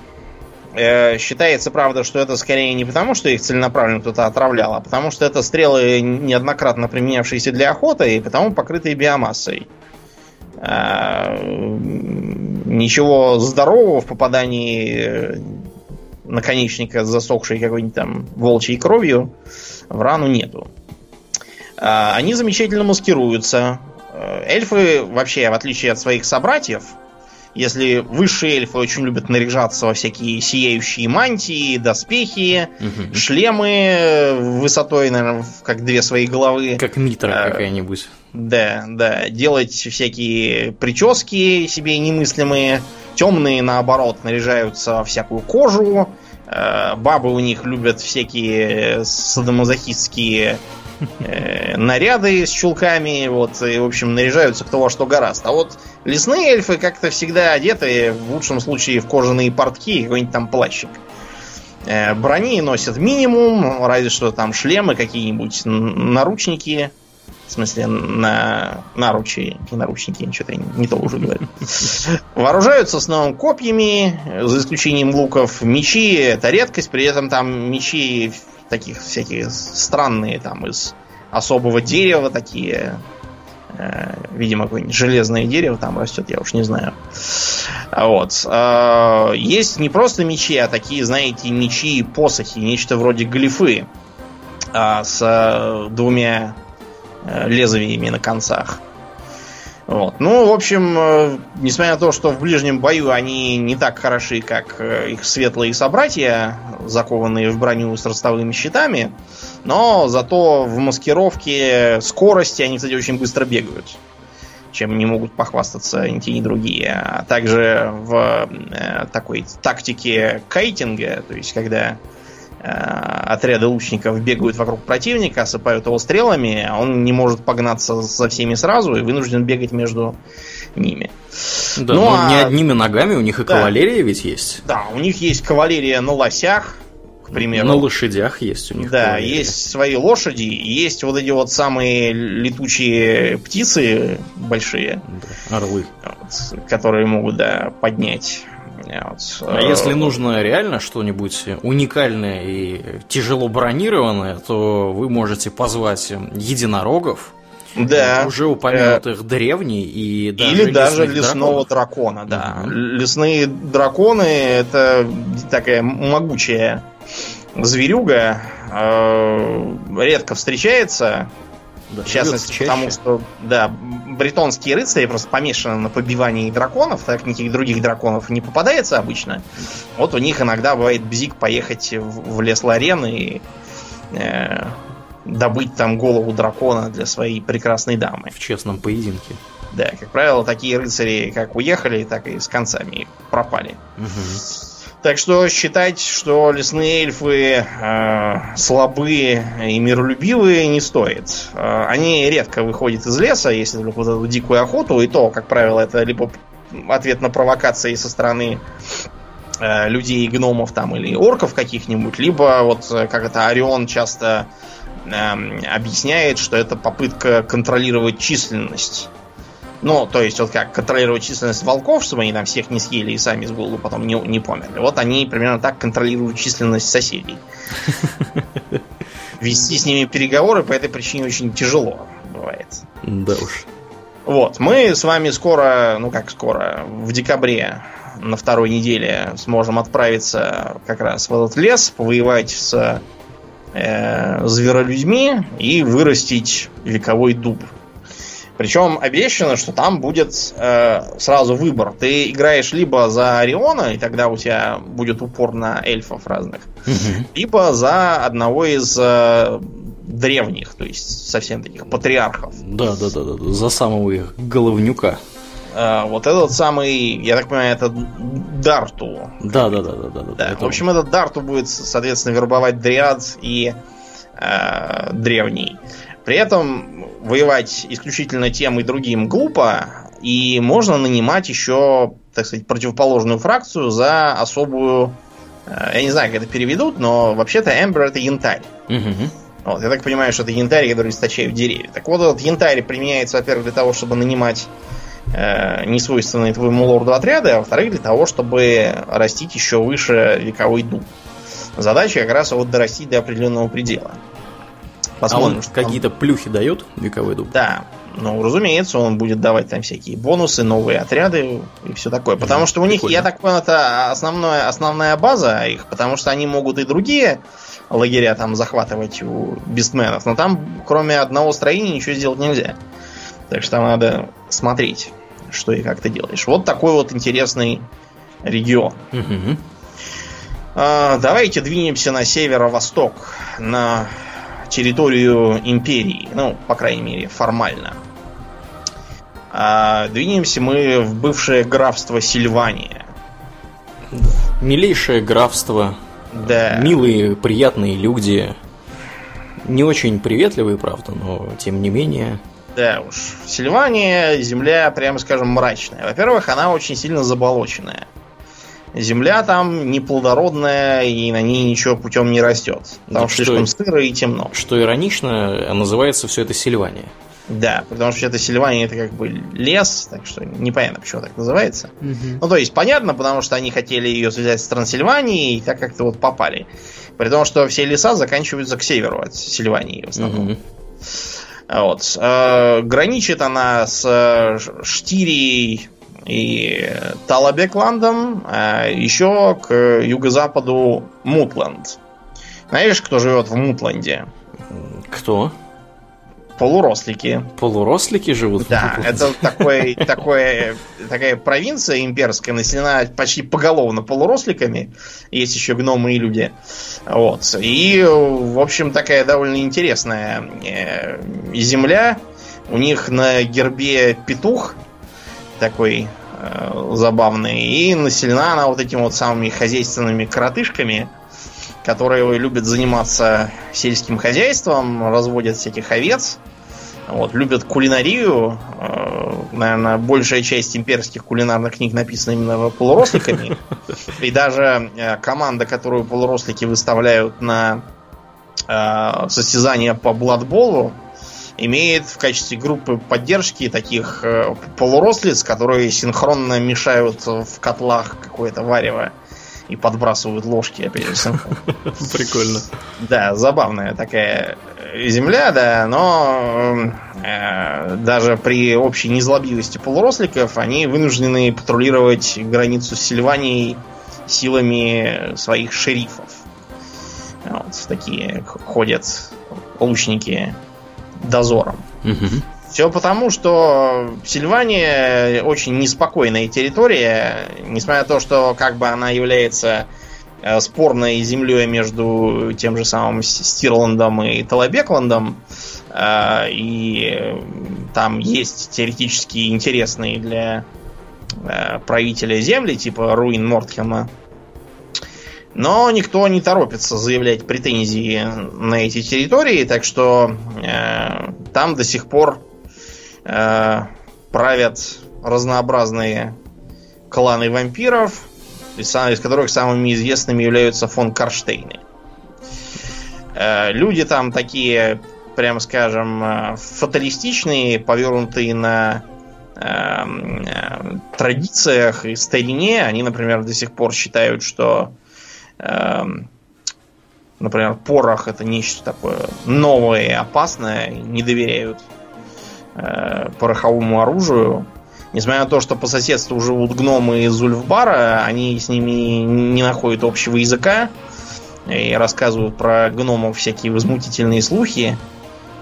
Э, считается, правда, что это скорее не потому, что их целенаправленно кто-то отравлял, а потому что это стрелы, неоднократно применявшиеся для охоты, и потому покрытые биомассой. Э, ничего здорового в попадании наконечника, засохшей какой-нибудь там волчьей кровью, в рану нету. Э, они замечательно маскируются. Эльфы вообще, в отличие от своих собратьев, если высшие эльфы очень любят наряжаться во всякие сияющие мантии, доспехи, угу. шлемы высотой, наверное, как две свои головы. Как митра а, какая-нибудь. Да, да. Делать всякие прически себе немыслимые. Темные, наоборот, наряжаются во всякую кожу. Э, бабы у них любят всякие садомазохистские э, наряды с чулками, вот, и, в общем, наряжаются кто во что гораст. А вот лесные эльфы как-то всегда одеты, в лучшем случае, в кожаные портки и какой-нибудь там плащик. Э, брони носят минимум, разве что там шлемы какие-нибудь, наручники, в смысле, на наручи, не наручники, что-то я не то уже говорю. Вооружаются в основном копьями, за исключением луков. Мечи это редкость, при этом там мечи таких всякие странные, там из особого дерева такие. Э, видимо, какое-нибудь железное дерево там растет, я уж не знаю. Вот. Э, есть не просто мечи, а такие, знаете, мечи и посохи, нечто вроде глифы э, с двумя лезвиями на концах. Вот. Ну, в общем, э, несмотря на то, что в ближнем бою они не так хороши, как э, их светлые собратья, закованные в броню с ростовыми щитами, но зато в маскировке скорости они, кстати, очень быстро бегают чем не могут похвастаться ни те, ни другие. А также в э, такой тактике кайтинга, то есть когда отряды лучников бегают вокруг противника, осыпают его стрелами, а он не может погнаться за всеми сразу и вынужден бегать между ними. Да, ну, а... не одними ногами, у них и да. кавалерия ведь есть. Да, у них есть кавалерия на лосях, к примеру. На лошадях есть у них. Да, кавалерия. есть свои лошади, есть вот эти вот самые летучие птицы большие. Да, орлы. Вот, которые могут, да, поднять вот. А если нужно реально что-нибудь уникальное и тяжело бронированное, то вы можете позвать единорогов, да. Уже упомянутых э, древний и даже Или даже лесного дракона, да. Угу. Лесные драконы это такая могучая зверюга, э, редко встречается. Да, в частности, потому что, да, бретонские рыцари просто помешаны на побивании драконов, так никаких других драконов не попадается обычно. Вот у них иногда бывает бзик поехать в, в лес Ларен и э, добыть там голову дракона для своей прекрасной дамы. В честном поединке. Да, как правило, такие рыцари как уехали, так и с концами пропали. Угу. Так что считать, что лесные эльфы э, слабые и миролюбивые не стоит. Э, они редко выходят из леса, если только вот эту дикую охоту, и то, как правило, это либо ответ на провокации со стороны э, людей, гномов там или орков каких-нибудь, либо вот э, как это Орион часто э, объясняет, что это попытка контролировать численность ну, то есть, вот как контролировать численность волков, чтобы они там всех не съели и сами с голоду потом не, не померли. Вот они примерно так контролируют численность соседей. Вести с ними переговоры по этой причине очень тяжело бывает. Да уж. Вот, мы с вами скоро, ну как скоро, в декабре на второй неделе сможем отправиться как раз в этот лес, повоевать с э, зверолюдьми и вырастить вековой дуб. Причем обещано, что там будет э, сразу выбор. Ты играешь либо за Ориона, и тогда у тебя будет упор на эльфов разных, угу. либо за одного из э, древних, то есть совсем таких патриархов. Да, да, да, да, за самого их головнюка. Э, вот этот самый, я так понимаю, это Дарту. Да, да, да, да, да. да. Это... В общем, этот Дарту будет, соответственно, вербовать Дриад и э, древний. При этом воевать исключительно тем и другим глупо. и можно нанимать еще, так сказать, противоположную фракцию за особую... Э, я не знаю, как это переведут, но вообще-то Эмбер это янтарь. Угу. Вот, я так понимаю, что это янтарь, который источают деревья. Так вот, этот янтарь применяется, во-первых, для того, чтобы нанимать э, несвойственные твоему лорду отряды, а во-вторых, для того, чтобы растить еще выше вековой дуб. Задача как раз вот дорастить до определенного предела. Посмотрим, а он какие-то там... плюхи дает вековой дуб? Да, ну, разумеется, он будет давать там всякие бонусы, новые отряды и все такое. Потому что у них, я так понял, это основное, основная база их, потому что они могут и другие лагеря там захватывать у бестменов, но там кроме одного строения ничего сделать нельзя. Так что надо смотреть, что и как ты делаешь. Вот такой вот интересный регион. Угу. А, давайте двинемся на северо-восток, на территорию империи. Ну, по крайней мере, формально. А, двинемся мы в бывшее графство Сильвания. Милейшее графство да. Милые, приятные люди. Не очень приветливые, правда, но тем не менее. Да уж. Сильвания земля, прямо скажем, мрачная. Во-первых, она очень сильно заболоченная. Земля там неплодородная, и на ней ничего путем не растет. Там так слишком что, сыро и темно. Что иронично, называется все это Сильвания. Да, потому что это Сильвания это как бы лес, так что непонятно, почему так называется. Угу. Ну, то есть понятно, потому что они хотели ее связать с Трансильванией, и так как-то вот попали. При том, что все леса заканчиваются к северу от Сильвании в основном. Угу. Вот. Э, граничит она с Штирией и Талабекландом, а еще к юго-западу Мутланд. Знаешь, кто живет в Мутланде? Кто? Полурослики. Полурослики живут? Да, это такой, такой, такая провинция имперская, населена почти поголовно полуросликами. Есть еще гномы и люди. Вот. И, в общем, такая довольно интересная э, земля. У них на гербе петух такой э, забавный. И населена она вот этими вот самыми хозяйственными коротышками которые любят заниматься сельским хозяйством, разводят всяких овец, вот, любят кулинарию. Э, наверное, большая часть имперских кулинарных книг написана именно полуросликами. И даже э, команда, которую полурослики выставляют на э, состязания по бладболу, имеет в качестве группы поддержки таких полурослиц, которые синхронно мешают в котлах какое-то варево и подбрасывают ложки, опять же. Прикольно. Да, забавная такая земля, да, но э, даже при общей незлобивости полуросликов они вынуждены патрулировать границу с Сильванией силами своих шерифов. Вот такие ходят лучники дозором. Угу. Все потому, что Сильвания очень неспокойная территория, несмотря на то, что как бы она является э, спорной землей между тем же самым Стирландом и Талабекландом, э, и там есть теоретически интересные для э, правителя земли, типа руин Мортхема. Но никто не торопится заявлять претензии на эти территории, так что э, там до сих пор э, правят разнообразные кланы вампиров, из, которых самыми известными являются фон Карштейны. Э, люди там такие, прямо скажем, э, фаталистичные, повернутые на э, э, традициях и старине. Они, например, до сих пор считают, что например, порох это нечто такое новое и опасное, не доверяют э, пороховому оружию. Несмотря на то, что по соседству живут гномы из Ульфбара, они с ними не находят общего языка и рассказывают про гномов всякие возмутительные слухи,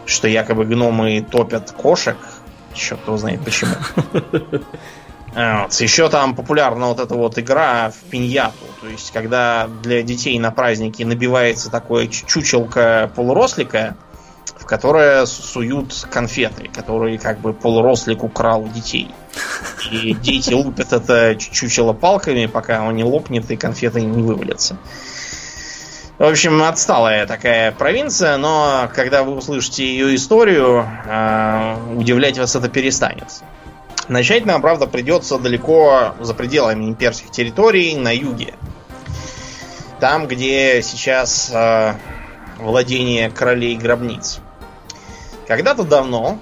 что якобы гномы топят кошек. Черт его знает почему. Вот. Еще там популярна вот эта вот игра в пиньяту. То есть, когда для детей на празднике набивается такое чучелка полурослика, которое суют конфеты, которые как бы полурослик украл у детей. И дети лупят это чучело палками, пока он не лопнет и конфеты не вывалятся. В общем, отсталая такая провинция, но когда вы услышите ее историю, э, удивлять вас это перестанет. Начать нам, правда, придется далеко за пределами имперских территорий на юге. Там, где сейчас э, владение королей гробниц. Когда-то давно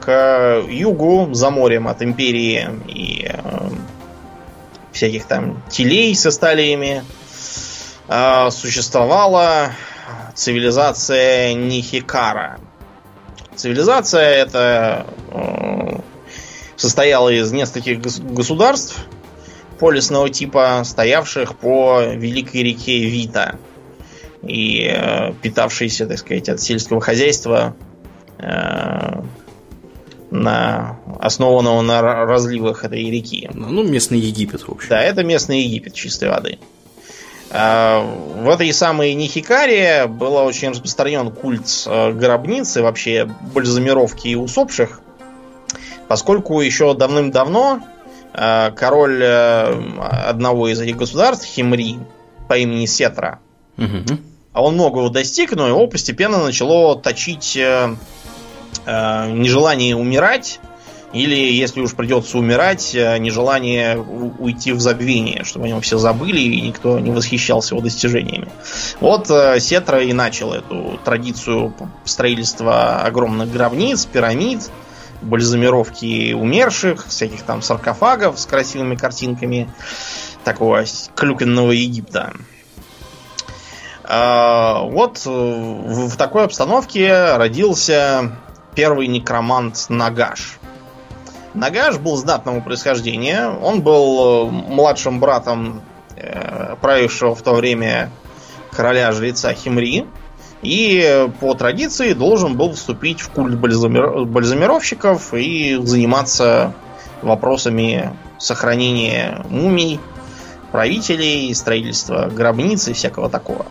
к югу, за морем от империи и э, всяких там телей со сталиями, э, существовала цивилизация Нихикара. Цивилизация это э, состояла из нескольких государств полисного типа, стоявших по великой реке Вита и э, питавшиеся, так сказать, от сельского хозяйства э, на основанного на разливах этой реки. Ну, местный Египет, в общем. Да, это местный Египет чистой воды. А, в этой самой Нихикаре был очень распространен культ э, гробницы, вообще бальзамировки и усопших, поскольку еще давным-давно э, король э, одного из этих государств, Химри, по имени Сетра, угу. а он многого достиг, но его постепенно начало точить нежелание умирать или, если уж придется умирать, э, нежелание уйти в забвение, чтобы о нем все забыли и никто не восхищался его достижениями. Вот э, Сетра и начал эту традицию строительства огромных гробниц, пирамид, бальзамировки умерших, всяких там саркофагов с красивыми картинками такого клюкенного Египта. А, вот в такой обстановке родился первый некромант Нагаш. Нагаш был знатного происхождения. Он был э, младшим братом э, правившего в то время короля-жреца Химри. И по традиции должен был вступить в культ бальзамир... бальзамировщиков и заниматься вопросами сохранения мумий, правителей, строительства гробниц и всякого такого.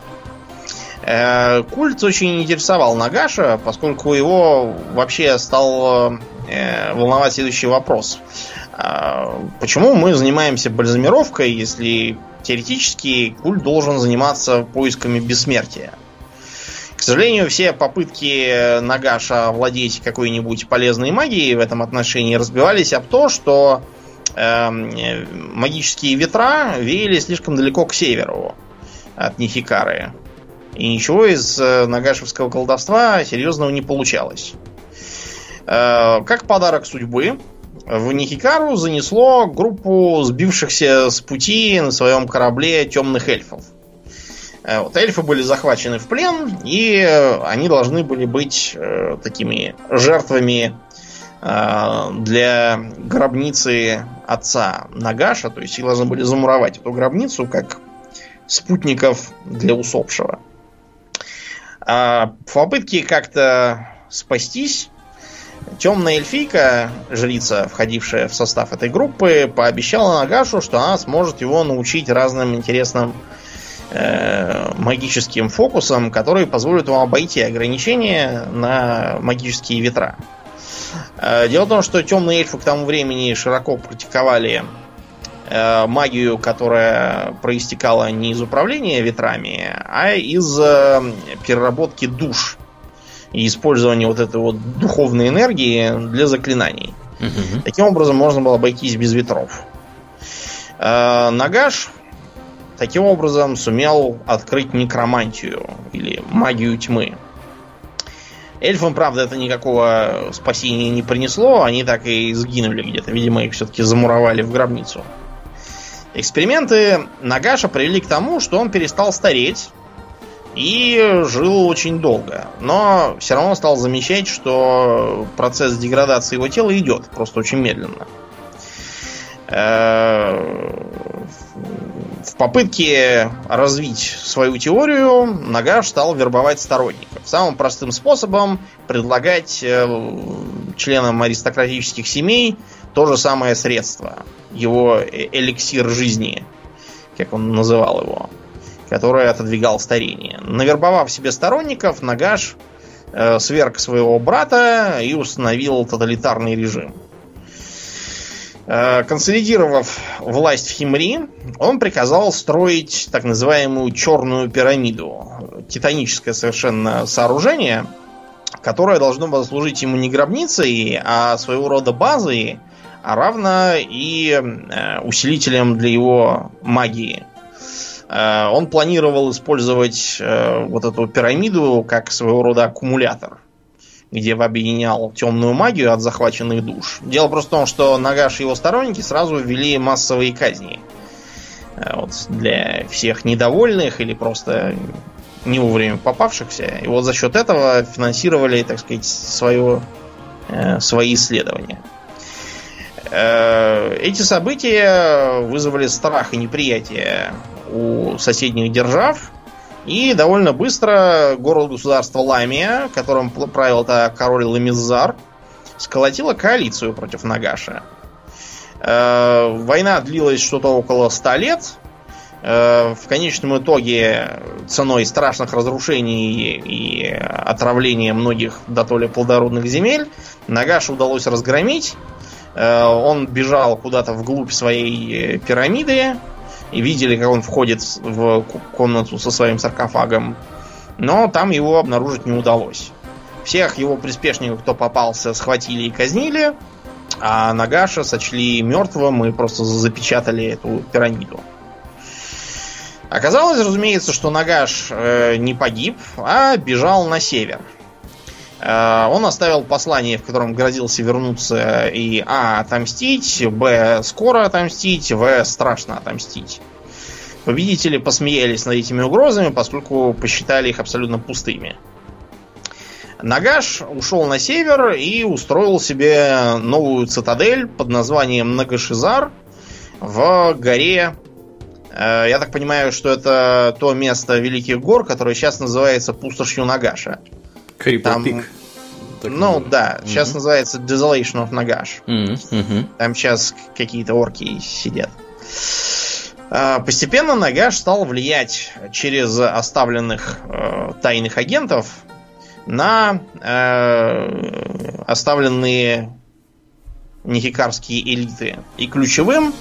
Э, культ очень интересовал Нагаша, поскольку его вообще стал Э, волновать следующий вопрос. Почему мы занимаемся бальзамировкой, если теоретически культ должен заниматься поисками бессмертия? К сожалению, все попытки Нагаша владеть какой-нибудь полезной магией в этом отношении разбивались об то, что э, магические ветра веяли слишком далеко к северу от Нихикары. И ничего из э, нагашевского колдовства серьезного не получалось. Э, как подарок судьбы, в Нихикару занесло группу сбившихся с пути на своем корабле темных эльфов. Э, вот эльфы были захвачены в плен, и они должны были быть э, такими жертвами э, для гробницы отца Нагаша. То есть их должны были замуровать эту гробницу как спутников для усопшего. А в попытке как-то спастись Темная эльфийка, жрица, входившая в состав этой группы, пообещала Нагашу, что она сможет его научить разным интересным э, магическим фокусам, которые позволят ему обойти ограничения на магические ветра. Э, дело в том, что темные эльфы к тому времени широко практиковали э, магию, которая проистекала не из управления ветрами, а из э, переработки душ и использование вот этой вот духовной энергии для заклинаний. Угу. Таким образом можно было обойтись без ветров. Э, Нагаш таким образом сумел открыть некромантию или магию тьмы. Эльфам, правда, это никакого спасения не принесло, они так и сгинули где-то. Видимо, их все-таки замуровали в гробницу. Эксперименты Нагаша привели к тому, что он перестал стареть, и жил очень долго. Но все равно стал замечать, что процесс деградации его тела идет, просто очень медленно. Э, в попытке развить свою теорию Нагаш стал вербовать сторонников. Самым простым способом предлагать э, членам аристократических семей то же самое средство. Его э, эликсир жизни, как он называл его который отодвигал старение. Навербовав себе сторонников, Нагаш сверг своего брата и установил тоталитарный режим. Э, консолидировав власть в Химри, он приказал строить так называемую черную пирамиду. Титаническое совершенно сооружение, которое должно было служить ему не гробницей, а своего рода базой, а равно и э, усилителем для его магии. Э, он планировал использовать вот эту пирамиду как своего рода аккумулятор, где объединял темную магию от захваченных душ. Дело просто в том, что Нагаш и его сторонники сразу ввели массовые казни. Вот, для всех недовольных или просто не вовремя попавшихся. И вот за счет этого финансировали, так сказать, свое, э, свои исследования. Э, эти события вызвали страх и неприятие у соседних держав. И довольно быстро город-государство Ламия, которым правил это король Ламизар, сколотило коалицию против Нагаша. Э, война длилась что-то около ста лет. Э, в конечном итоге ценой страшных разрушений и отравления многих до то ли плодородных земель Нагаша удалось разгромить. Э, он бежал куда-то вглубь своей пирамиды, и видели, как он входит в комнату со своим саркофагом. Но там его обнаружить не удалось. Всех его приспешников, кто попался, схватили и казнили, а Нагаша сочли мертвым и просто запечатали эту пирамиду. Оказалось, разумеется, что Нагаш э, не погиб, а бежал на север. Э, он оставил послание, в котором грозился вернуться и А. отомстить, Б. скоро отомстить, В. страшно отомстить. Победители посмеялись над этими угрозами, поскольку посчитали их абсолютно пустыми. Нагаш ушел на север и устроил себе новую цитадель под названием Нагашизар в горе. Э, я так понимаю, что это то место Великих гор, которое сейчас называется пустошью Нагаша. Там, ну да, mm-hmm. сейчас называется Desolation of Nagash. Mm-hmm. Там сейчас какие-то орки сидят. А, постепенно Нагаш стал влиять через оставленных э, тайных агентов на э, оставленные нехикарские элиты. И ключевым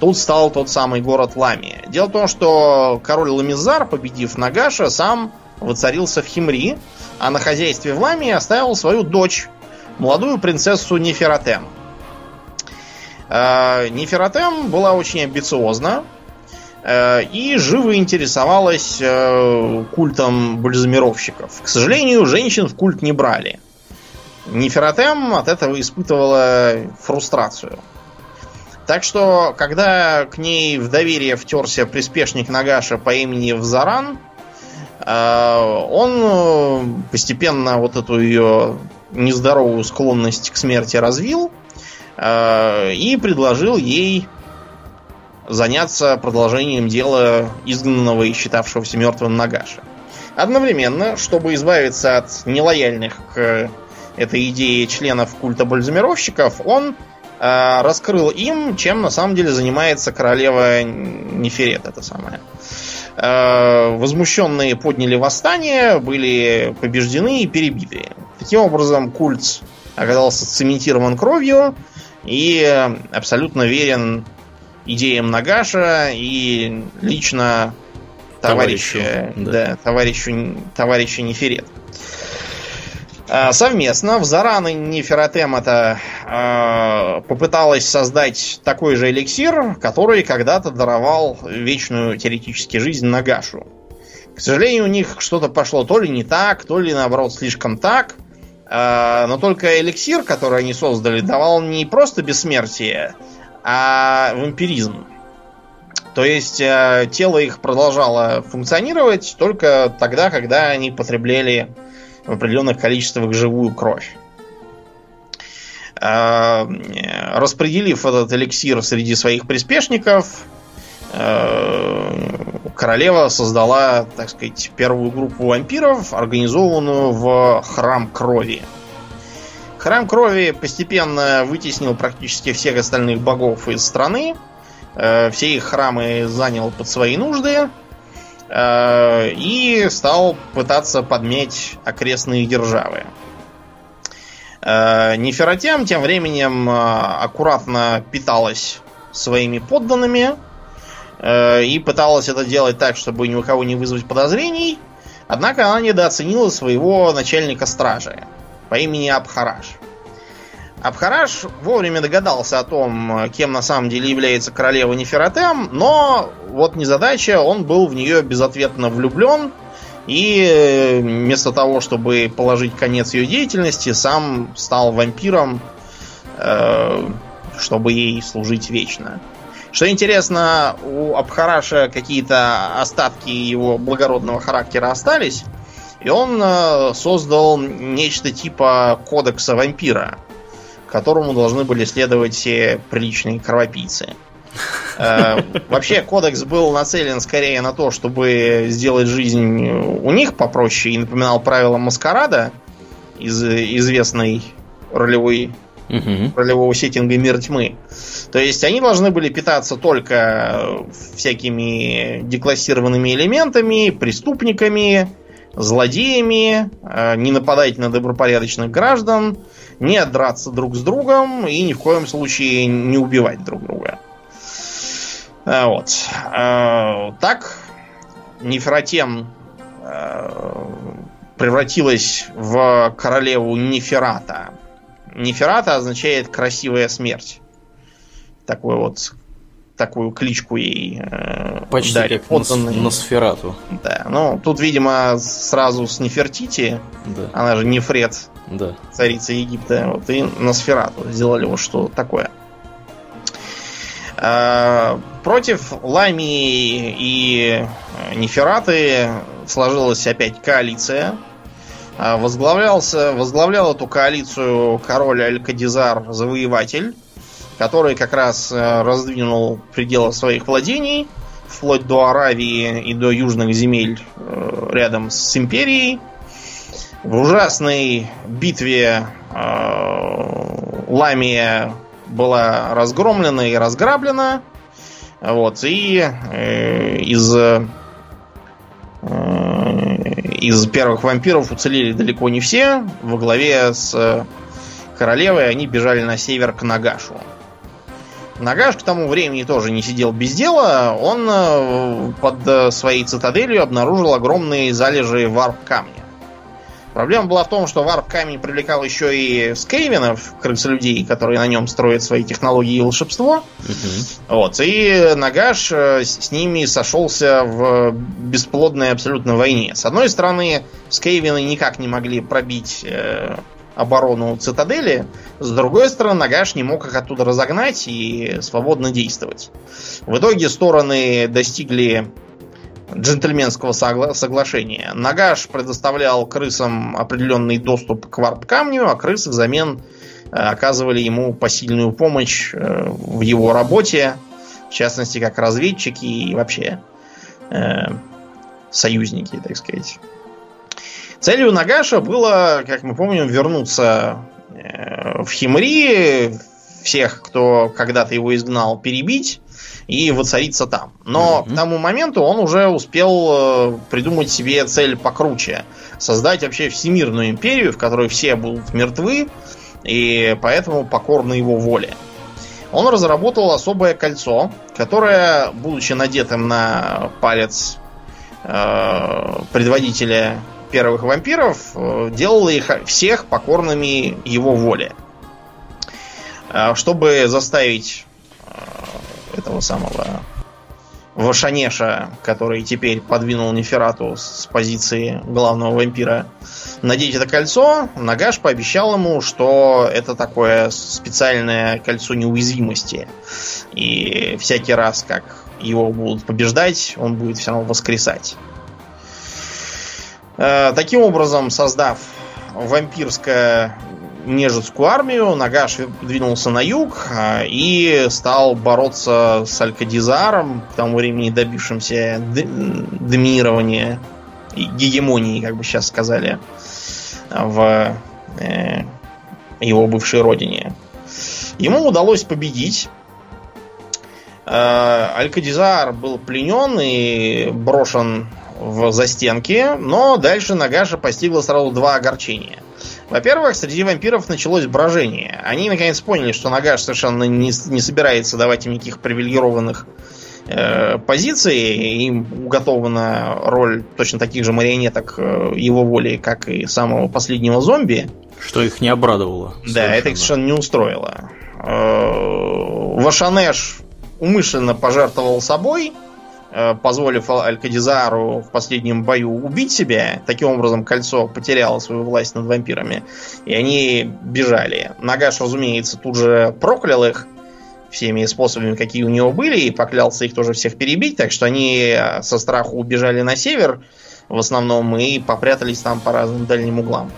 тут стал тот самый город Ламия. Дело в том, что король Ламизар, победив Нагаша, сам воцарился в Химри, а на хозяйстве в Ламии оставил свою дочь, молодую принцессу Нефератем. Э, Нефератем была очень амбициозна э, и живо интересовалась э, культом бальзамировщиков. К сожалению, женщин в культ не брали. Нефератем от этого испытывала фрустрацию. Так что, когда к ней в доверие втерся приспешник Нагаша по имени Взаран, он э, постепенно вот эту ее нездоровую склонность к смерти развил а, и предложил ей заняться продолжением дела изгнанного и считавшегося мертвым Нагаша. Одновременно, чтобы избавиться от нелояльных к этой идее членов культа бальзамировщиков, он э, раскрыл им, чем на самом деле занимается королева Неферет, это самое. Э, возмущенные подняли восстание, были побеждены и перебиты. Таким образом, культ оказался цементирован кровью и абсолютно верен идеям Нагаша и лично товарища, товарищу, да. Да, товарищу, товарища Неферет. А, совместно в Заран и Неферотемата а, попыталась создать такой же эликсир, который когда-то даровал вечную теоретически жизнь Нагашу. К сожалению, у них что-то пошло то ли не так, то ли наоборот слишком так. А, но только эликсир, который они создали, давал не просто бессмертие, а вампиризм. То есть тело их продолжало функционировать только тогда, когда они потребляли в определенных количествах живую кровь. А, распределив этот эликсир среди своих приспешников, а, королева создала, так сказать, первую группу вампиров, организованную в храм крови. Храм крови постепенно вытеснил практически всех остальных богов из страны. А, все их храмы занял под свои нужды. Э, и стал пытаться подметь окрестные державы. Э, Неферотям тем временем э, аккуратно питалась своими подданными и пыталась это делать так, чтобы ни у кого не вызвать подозрений. Однако она недооценила своего начальника стражи по имени Абхараш. Абхараш вовремя догадался о том, кем на самом деле является королева Нефератем, но вот незадача, он был в нее безответно влюблен, и вместо того, чтобы положить конец ее деятельности, сам стал вампиром, э, чтобы ей служить вечно. Что интересно, у Абхараша какие-то остатки его благородного характера остались, и он э, создал нечто типа кодекса вампира, которому должны были следовать все приличные кровопийцы. Э, вообще, кодекс был нацелен скорее на то, чтобы сделать жизнь у них попроще и напоминал правила маскарада из известной ролевой угу. ролевого сеттинга Мир тьмы. То есть они должны были питаться только всякими деклассированными элементами, преступниками, злодеями, э, не нападать на добропорядочных граждан, не драться друг с другом и ни в коем случае не убивать друг друга. Э, вот. Э, так Нефератем превратилась в королеву Неферата. Неферата означает красивая смерть. Такой вот такую кличку ей э, Почти дали. как подданные. Носферату. Да, ну тут, видимо, сразу с Нефертити, да. она же Нефрет, да. царица Египта, вот и Носферату сделали вот что такое. Э, против Ламии и Нефераты сложилась опять коалиция. Э, возглавлялся, возглавлял эту коалицию король Аль-Кадизар Завоеватель который как раз э, раздвинул пределы своих владений, вплоть до Аравии и до южных земель э, рядом с империей. В ужасной битве э, Ламия была разгромлена и разграблена. Вот, и э, из, э, из первых вампиров уцелели далеко не все. Во главе с королевой они бежали на север к Нагашу. Нагаш к тому времени тоже не сидел без дела. Он э, под э, своей цитаделью обнаружил огромные залежи варп-камня. Проблема была в том, что варп-камень привлекал еще и скейвенов, крысолюдей, которые на нем строят свои технологии и волшебство. Угу. Вот. И Нагаш э, с ними сошелся в бесплодной абсолютно войне. С одной стороны, скейвены никак не могли пробить оборону цитадели. С другой стороны, Нагаш не мог их оттуда разогнать и свободно действовать. В итоге стороны достигли джентльменского согла- соглашения. Нагаш предоставлял крысам определенный доступ к варп-камню, а крысы взамен э, оказывали ему посильную помощь э, в его работе, в частности, как разведчики и вообще э, союзники, так сказать. Целью Нагаша было, как мы помним, вернуться э, в Химри, всех, кто когда-то его изгнал, перебить и воцариться там. Но mm-hmm. к тому моменту он уже успел э, придумать себе цель покруче. Создать вообще всемирную империю, в которой все будут мертвы, и поэтому покорны его воле. Он разработал особое кольцо, которое, будучи надетым на палец э, предводителя первых вампиров э, делала их всех покорными его воле. Э, чтобы заставить э, этого самого Вашанеша, который теперь подвинул Неферату с позиции главного вампира, надеть это кольцо, Нагаш пообещал ему, что это такое специальное кольцо неуязвимости. И всякий раз, как его будут побеждать, он будет все равно воскресать. Э, таким образом, создав вампирское нежитскую армию, Нагаш двинулся на юг э, и стал бороться с Алькадизаром, к тому времени добившимся доминирования и гегемонии, как бы сейчас сказали, в э, его бывшей родине. Ему удалось победить. Алькадизар был пленен и брошен в застенки, но дальше Нагаша постигло сразу два огорчения. Во-первых, среди вампиров началось брожение. Они наконец поняли, что Нагаш совершенно не, не собирается давать им никаких привилегированных э, позиции. Им уготована роль точно таких же марионеток э, его воли, как и самого последнего зомби. Что их не обрадовало. Да, совершенно. это их совершенно не устроило. Э, Вашанеш умышленно пожертвовал собой, позволив Алькадизару в последнем бою убить себя. Таким образом, кольцо потеряло свою власть над вампирами. И они бежали. Нагаш, разумеется, тут же проклял их всеми способами, какие у него были, и поклялся их тоже всех перебить. Так что они со страху убежали на север в основном и попрятались там по разным дальним углам.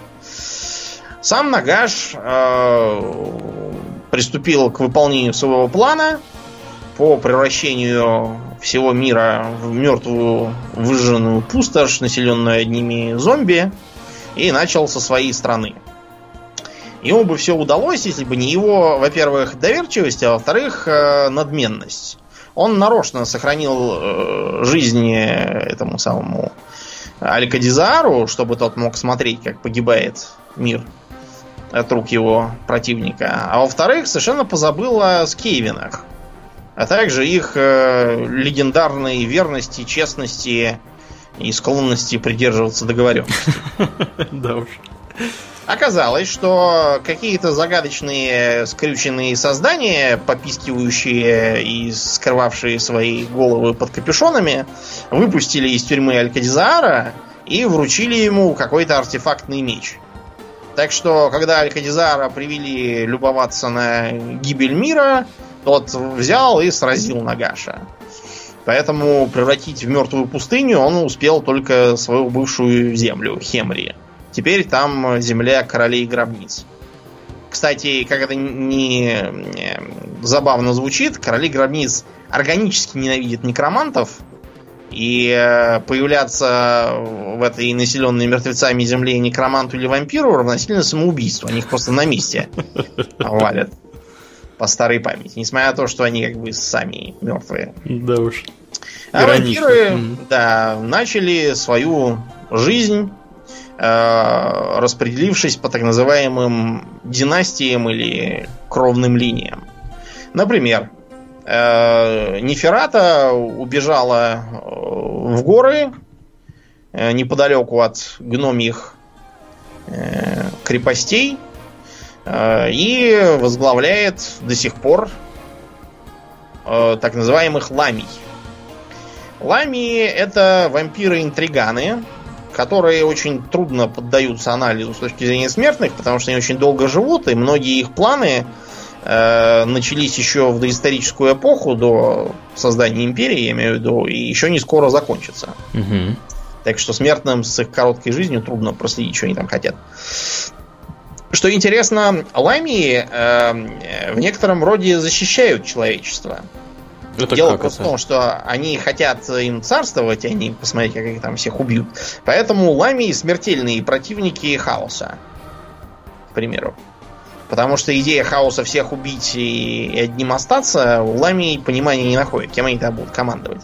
Сам Нагаш э, приступил к выполнению своего плана по превращению всего мира в мертвую выжженную пустошь, населенную одними зомби, и начал со своей страны. Ему бы все удалось, если бы не его, во-первых, доверчивость, а во-вторых, э, надменность. Он нарочно сохранил э, жизнь этому самому Алькадизару, чтобы тот мог смотреть, как погибает мир от рук его противника. А во-вторых, совершенно позабыл о скейвинах. А также их э, легендарной верности, честности и склонности придерживаться договоренности. Да уж. Оказалось, что какие-то загадочные скрюченные создания, попискивающие и скрывавшие свои головы под капюшонами, выпустили из тюрьмы Алькадизаара и вручили ему какой-то артефактный меч – так что, когда Алькадизара привели любоваться на гибель мира, тот взял и сразил Нагаша. Поэтому превратить в мертвую пустыню он успел только свою бывшую землю, Хемри. Теперь там земля королей гробниц. Кстати, как это не забавно звучит, короли гробниц органически ненавидят некромантов, и э, появляться в этой населенной мертвецами земле некроманту или вампиру равносильно самоубийству. Они их просто на месте валят по старой памяти. Несмотря на то, что они как бы сами мертвые. Да уж. А вампиры, да, начали свою жизнь, э, распределившись по так называемым династиям или кровным линиям. Например, Э, Неферата убежала э, в горы э, неподалеку от гномьих крепостей и возглавляет до сих пор так называемых ламий. Ламии это вампиры-интриганы, которые очень трудно поддаются анализу с точки зрения смертных, потому что они очень долго живут, и многие их планы э, начались еще в доисторическую эпоху, до создания империи, я имею в виду, и еще не скоро закончатся. Угу. Так что смертным с их короткой жизнью трудно проследить, что они там хотят. Что интересно, ламии э, в некотором роде защищают человечество. Это Дело в том, что они хотят им царствовать, а не посмотреть, как их там всех убьют. Поэтому ламии смертельные противники хаоса. К примеру. Потому что идея хаоса всех убить и одним остаться у Лами понимания не находит, кем они там будут командовать.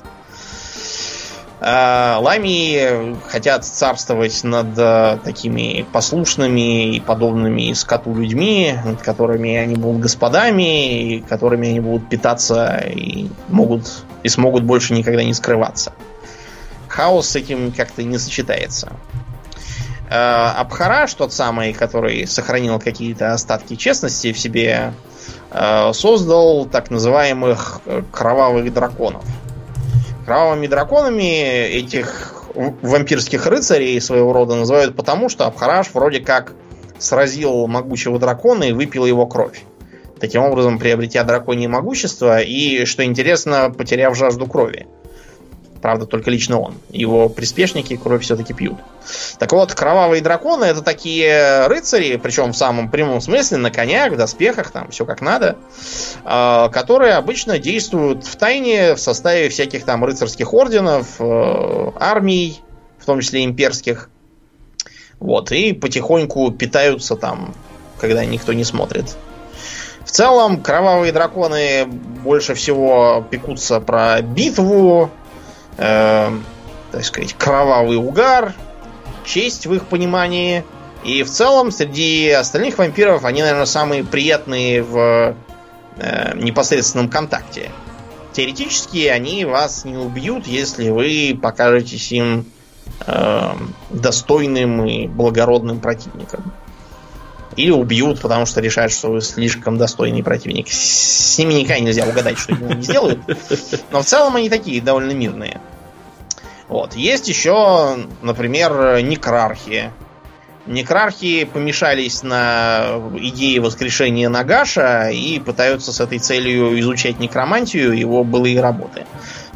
А, Лами хотят царствовать над э, такими послушными и подобными скоту людьми, над которыми они будут господами, и которыми они будут питаться и могут и смогут больше никогда не скрываться. Хаос с этим как-то не сочетается. Э, Абхараш, тот самый, который сохранил какие-то остатки честности в себе, э, создал так называемых э, кровавых драконов. Кровавыми драконами этих вампирских рыцарей своего рода называют потому, что Абхараш вроде как сразил могучего дракона и выпил его кровь. Таким образом, приобретя драконье могущество и, что интересно, потеряв жажду крови. Правда, только лично он. Его приспешники кровь все-таки пьют. Так вот, кровавые драконы это такие рыцари, причем в самом прямом смысле, на конях, в доспехах, там все как надо, а, которые обычно действуют в тайне в составе всяких там рыцарских орденов, э, армий, в том числе имперских. Вот, и потихоньку питаются там, когда никто не смотрит. В целом, кровавые драконы больше всего пекутся про битву, э, так сказать, кровавый угар, честь в их понимании. И в целом, среди остальных вампиров, они, наверное, самые приятные в э, непосредственном контакте. теоретически они вас не убьют, если вы покажетесь им э, достойным и благородным противником. Или убьют, потому что решают, что вы слишком достойный противник. С ними никогда нельзя угадать, что они сделают. Но в целом они такие довольно мирные. Вот. Есть еще, например, некрархи. Некрархи помешались на идее воскрешения Нагаша и пытаются с этой целью изучать некромантию его былые работы.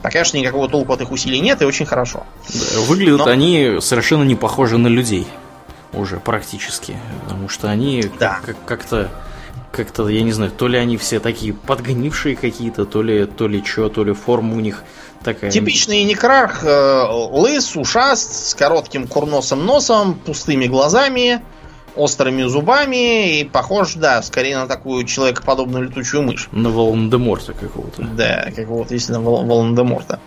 Пока что никакого толку от их усилий нет, и очень хорошо. Да, выглядят Но... они совершенно не похожи на людей. Уже практически. Потому что они да. как-то как-то, я не знаю, то ли они все такие подгнившие какие-то, то ли, то ли что, то ли форма у них такая. Типичный некрарх, э, лыс, ушаст, с коротким курносым носом, пустыми глазами, острыми зубами и похож, да, скорее на такую человекоподобную летучую мышь. На Волан-де-Морта какого-то. Да, какого-то, действительно, Вол- Волан-де-Морта.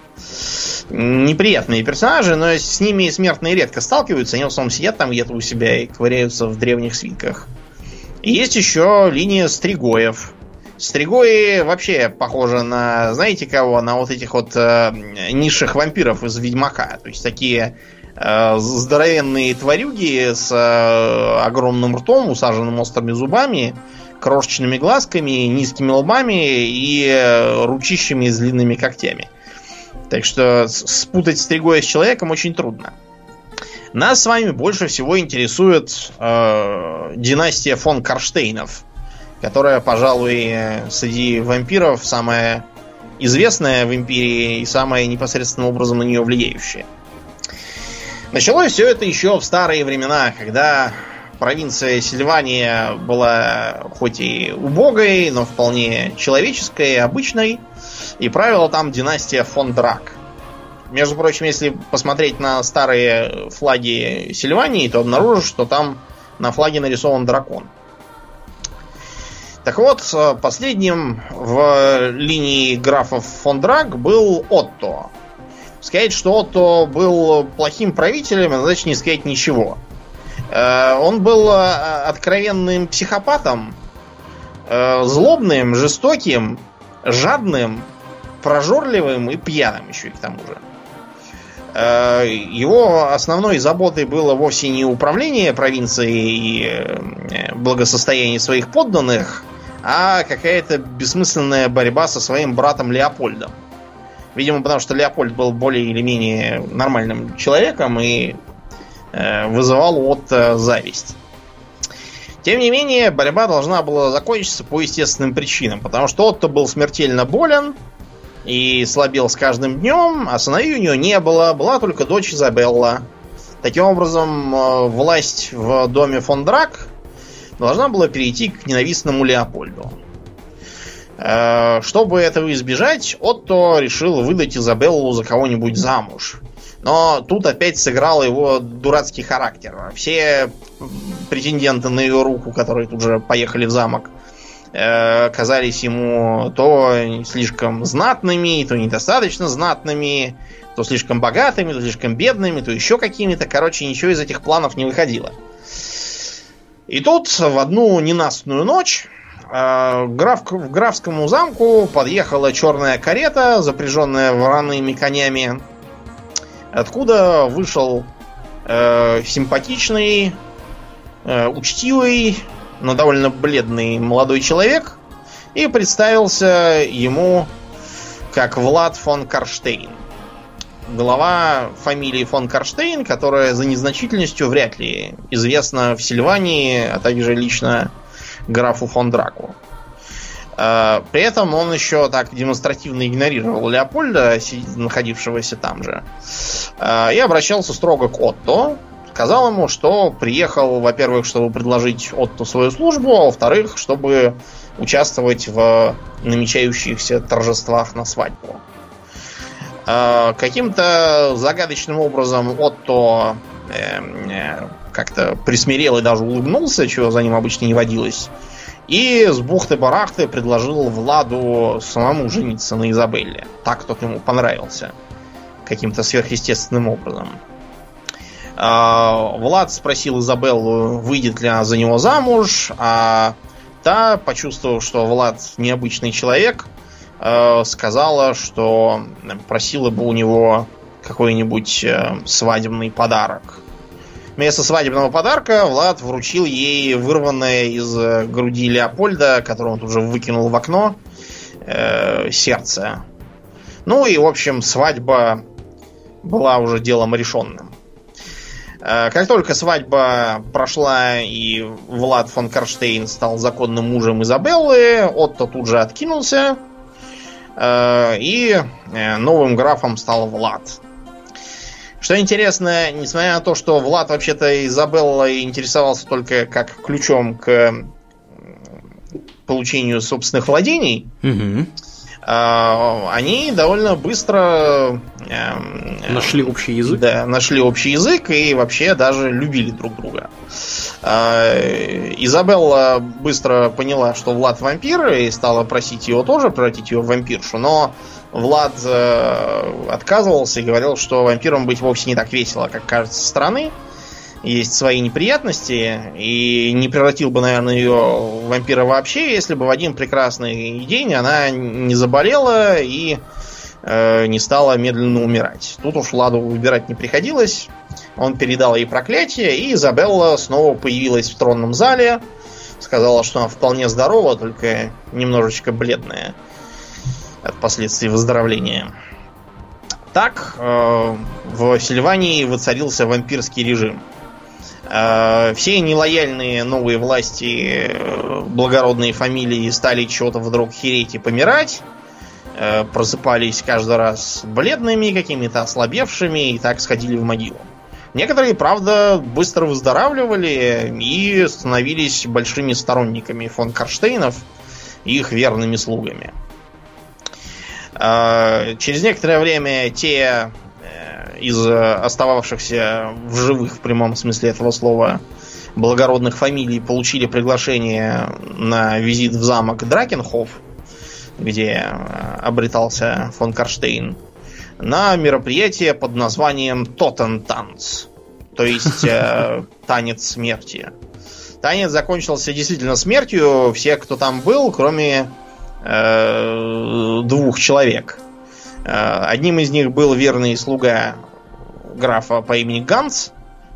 Неприятные персонажи, но с ними смертные редко сталкиваются, они в основном сидят там где-то у себя и ковыряются в древних свитках. И есть еще линия стригоев. Стригои вообще похожи на, знаете кого, на вот этих вот э, низших вампиров из Ведьмака. То есть такие здоровенные тварюги с э, огромным ртом, усаженным острыми зубами, крошечными глазками, низкими лбами и э, ручищами с длинными когтями. Так что спутать стригоя с человеком очень трудно. Нас с вами больше всего интересует э, династия фон Карштейнов, которая, пожалуй, среди вампиров самая известная в империи и самая непосредственным образом на нее влияющая. Началось все это еще в старые времена, когда провинция Сильвания была хоть и убогой, но вполне человеческой, обычной, и правила там династия фон Драк – между прочим, если посмотреть на старые флаги Сильвании, то обнаружишь, что там на флаге нарисован дракон. Так вот, последним в линии графов фон Драг был Отто. Сказать, что Отто был плохим правителем, значит не сказать ничего. Э, он был э, откровенным психопатом, э, злобным, жестоким, жадным, прожорливым и пьяным еще и к тому же. Его основной заботой было вовсе не управление провинцией и благосостояние своих подданных, а какая-то бессмысленная борьба со своим братом Леопольдом. Видимо, потому что Леопольд был более или менее нормальным человеком и э, вызывал от зависть. Тем не менее, борьба должна была закончиться по естественным причинам, потому что Отто был смертельно болен, и слабел с каждым днем, а сыновей у нее не было, была только дочь Изабелла. Таким образом, э, власть в доме фон Драк должна была перейти к ненавистному Леопольду. Э, чтобы этого избежать, Отто решил выдать Изабеллу за кого-нибудь замуж. Но тут опять сыграл его дурацкий характер. Все претенденты на ее руку, которые тут же поехали в замок, Э, казались ему то слишком знатными, то недостаточно знатными, то слишком богатыми, то слишком бедными, то еще какими-то. Короче, ничего из этих планов не выходило. И тут в одну ненастную ночь граф, в графскому замку подъехала черная карета, запряженная вороными конями, откуда вышел э, симпатичный, э, учтивый, но довольно бледный молодой человек и представился ему как Влад фон Карштейн. Глава фамилии фон Карштейн, которая за незначительностью вряд ли известна в Сильвании, а также лично графу фон Драку. А, при этом он еще так демонстративно игнорировал Леопольда, находившегося там же, а, и обращался строго к Отто, сказал ему, что приехал, во-первых, чтобы предложить Отту свою службу, а во-вторых, чтобы участвовать в намечающихся торжествах на свадьбу. А, каким-то загадочным образом Отто эм, э, как-то присмирел и даже улыбнулся, чего за ним обычно не водилось. И с бухты-барахты предложил Владу самому жениться на Изабелле. Так тот ему понравился. Каким-то сверхъестественным образом. А, Влад спросил Изабеллу, выйдет ли она за него замуж, а та, почувствовав, что Влад необычный человек, э, сказала, что просила бы у него какой-нибудь э, свадебный подарок. Вместо свадебного подарка Влад вручил ей вырванное из э, груди Леопольда, которое он тут же выкинул в окно, э, сердце. Ну и, в общем, свадьба была уже делом решенным. Э, как только свадьба прошла и Влад фон Карштейн стал законным мужем Изабеллы, Отто тут же откинулся, э, и новым графом стал Влад. Что интересно, несмотря на то, что Влад вообще-то Изабелла интересовался только как ключом к получению собственных владений, угу. они довольно быстро эм, нашли общий язык. Да, нашли общий язык и вообще даже любили друг друга. А, Изабелла быстро поняла, что Влад вампир, и стала просить его тоже превратить ее в вампиршу, но Влад э, отказывался и говорил, что вампиром быть вовсе не так весело, как кажется со стороны. Есть свои неприятности, и не превратил бы, наверное, ее в вампира вообще, если бы в один прекрасный день она не заболела и э, не стала медленно умирать. Тут уж Владу выбирать не приходилось. Он передал ей проклятие, и Изабелла снова появилась в тронном зале. Сказала, что она вполне здорова, только немножечко бледная от последствий выздоровления. Так, э, в Сильвании воцарился вампирский режим. Э, все нелояльные новые власти, э, благородные фамилии стали чего-то вдруг хереть и помирать. Просыпались каждый раз бледными, какими-то ослабевшими и так сходили в могилу. Некоторые, правда, быстро выздоравливали и становились большими сторонниками фон Карштейнов и их верными слугами. А, через некоторое время те э, из остававшихся в живых в прямом смысле этого слова благородных фамилий получили приглашение на визит в замок Дракенхоф, где э, обретался фон Карштейн, на мероприятие под названием Тотентанц, то есть э, танец смерти. Танец закончился действительно смертью всех, кто там был, кроме Э, двух человек. Э, одним из них был верный слуга графа по имени Ганс.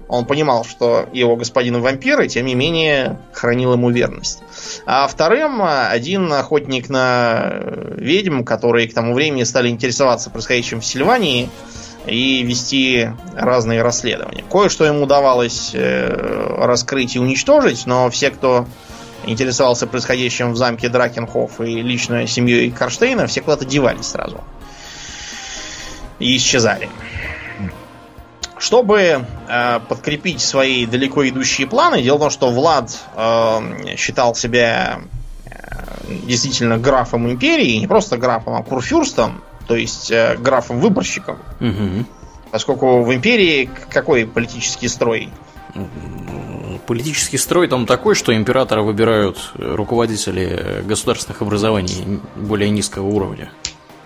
Он понимал, что его господин вампир, и тем не менее хранил ему верность. А вторым один охотник на ведьм, которые к тому времени стали интересоваться происходящим в Сильвании и вести разные расследования. Кое-что ему удавалось э, раскрыть и уничтожить, но все, кто интересовался происходящим в замке Дракенхоф и лично семьей Карштейна, все куда-то девались сразу. И исчезали. Чтобы э, подкрепить свои далеко идущие планы, дело в том, что Влад э, считал себя э, действительно графом империи, не просто графом, а курфюрстом, то есть э, графом-выборщиком. Угу. Поскольку в империи какой политический строй? Политический строй там такой, что императора выбирают руководители государственных образований более низкого уровня.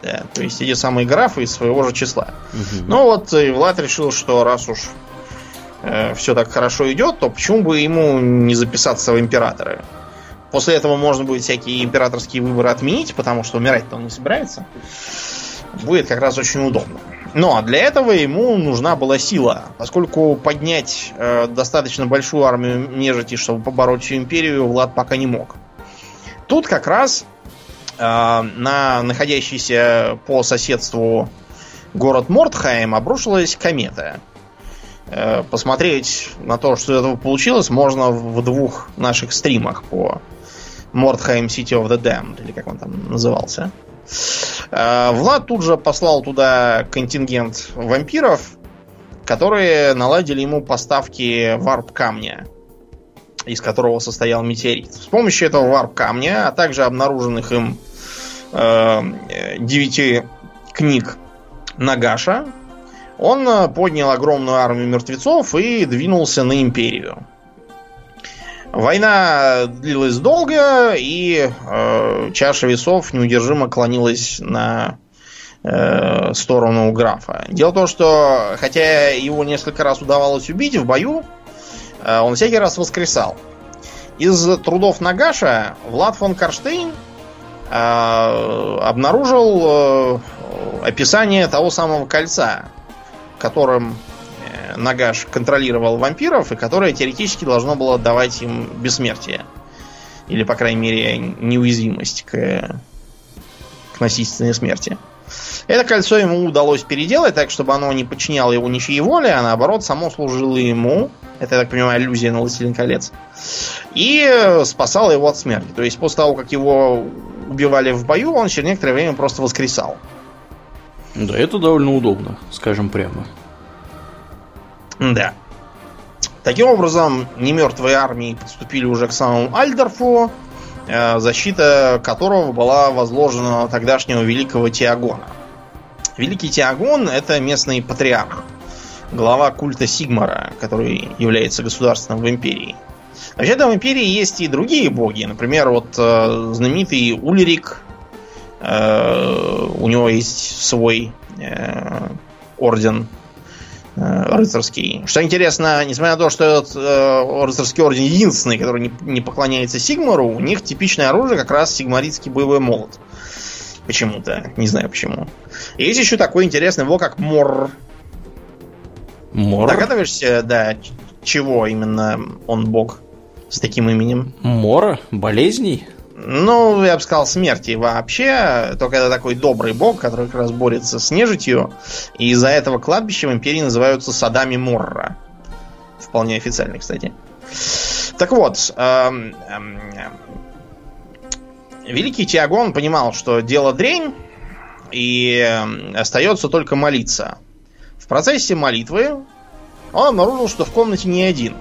Да, то есть эти самые графы из своего же числа. Угу. Ну вот и Влад решил, что раз уж э, все так хорошо идет, то почему бы ему не записаться в императоры? После этого можно будет всякие императорские выборы отменить, потому что умирать-то он не собирается. Будет как раз очень удобно. Но для этого ему нужна была сила, поскольку поднять э, достаточно большую армию нежити, чтобы побороть всю империю, Влад пока не мог. Тут как раз э, на находящийся по соседству город Мортхайм обрушилась комета. Э, посмотреть на то, что из этого получилось, можно в двух наших стримах по Мортхайм City of the Damned, или как он там назывался. Э, Влад тут же послал туда контингент вампиров, которые наладили ему поставки варп-камня, из которого состоял метеорит. С помощью этого варп-камня, а также обнаруженных им э, девяти книг Нагаша, он поднял огромную армию мертвецов и двинулся на империю. Война длилась долго, и э, чаша весов неудержимо клонилась на э, сторону графа. Дело в том, что хотя его несколько раз удавалось убить в бою, э, он всякий раз воскресал. Из трудов Нагаша Влад фон Карштейн э, обнаружил э, описание того самого кольца, которым Нагаш контролировал вампиров и которое теоретически должно было давать им бессмертие. Или, по крайней мере, неуязвимость к, к насильственной смерти. Это кольцо ему удалось переделать так, чтобы оно не подчиняло его ничьей воле, а наоборот само служило ему. Это, я так понимаю, аллюзия на Властелин колец. И спасало его от смерти. То есть после того, как его убивали в бою, он через некоторое время просто воскресал. Да, это довольно удобно, скажем прямо. Да. Таким образом, немертвые армии подступили уже к самому Альдорфу, э, защита которого была возложена на тогдашнего великого Тиагона. Великий Тиагон это местный патриарх, глава культа Сигмара, который является государственным в империи. Вообще-то в империи есть и другие боги. Например, вот э, знаменитый Ульрик. Э, у него есть свой орден рыцарский. Что интересно, несмотря на то, что этот э, рыцарский орден единственный, который не, не поклоняется Сигмару, у них типичное оружие как раз сигмаритский боевой молот. Почему-то. Не знаю почему. И есть еще такой интересный его, как Мор. Мор? Догадываешься, да, чего именно он бог с таким именем? Мора? Болезней? Ну, я бы сказал, смерти вообще. Только это такой добрый бог, который как раз борется с нежитью. И из-за этого кладбища в империи называются садами Морра. Вполне официально, кстати. Так вот, эм, эм, великий Тиагон понимал, что дело дрень, и эм, остается только молиться. В процессе молитвы он обнаружил, что в комнате не один.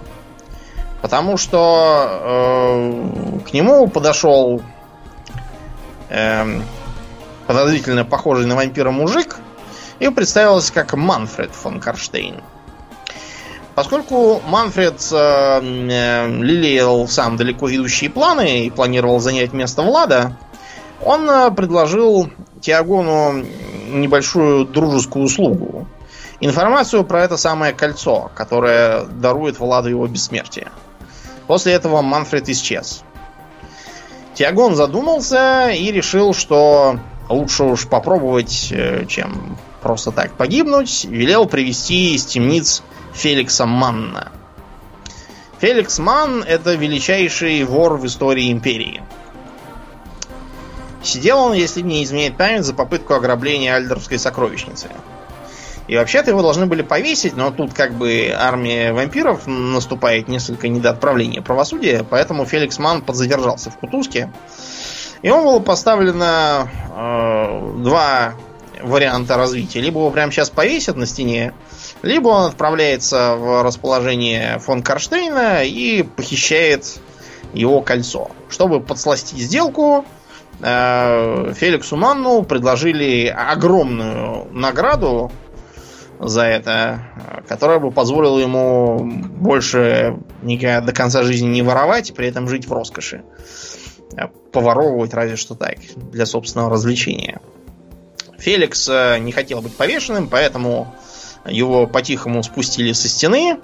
Потому что э, к нему подошел э, подозрительно похожий на вампира мужик и представился как Манфред фон Карштейн. Поскольку Манфред э, э, лелеял сам далеко идущие планы и планировал занять место Влада, он э, предложил Тиагону небольшую дружескую услугу. Информацию про это самое кольцо, которое дарует Владу его бессмертие. После этого Манфред исчез. Тиагон задумался и решил, что лучше уж попробовать, э, чем просто так погибнуть. Велел привести из темниц Феликса Манна. Феликс Ман это величайший вор в истории империи. Сидел он, если не изменяет память, за попытку ограбления Альдорфской сокровищницы. И вообще-то его должны были повесить, но тут как бы армия вампиров наступает несколько не до отправления правосудия, поэтому Феликс Ман подзадержался в Кутузке. И он был поставлено э, два варианта развития. Либо его прямо сейчас повесят на стене, либо он отправляется в расположение фон Карштейна и похищает его кольцо. Чтобы подсластить сделку, э, Феликсу Манну предложили огромную награду за это, которая бы позволила ему больше никогда до конца жизни не воровать, при этом жить в роскоши. А поворовывать разве что так, для собственного развлечения. Феликс э, не хотел быть повешенным, поэтому его по-тихому спустили со стены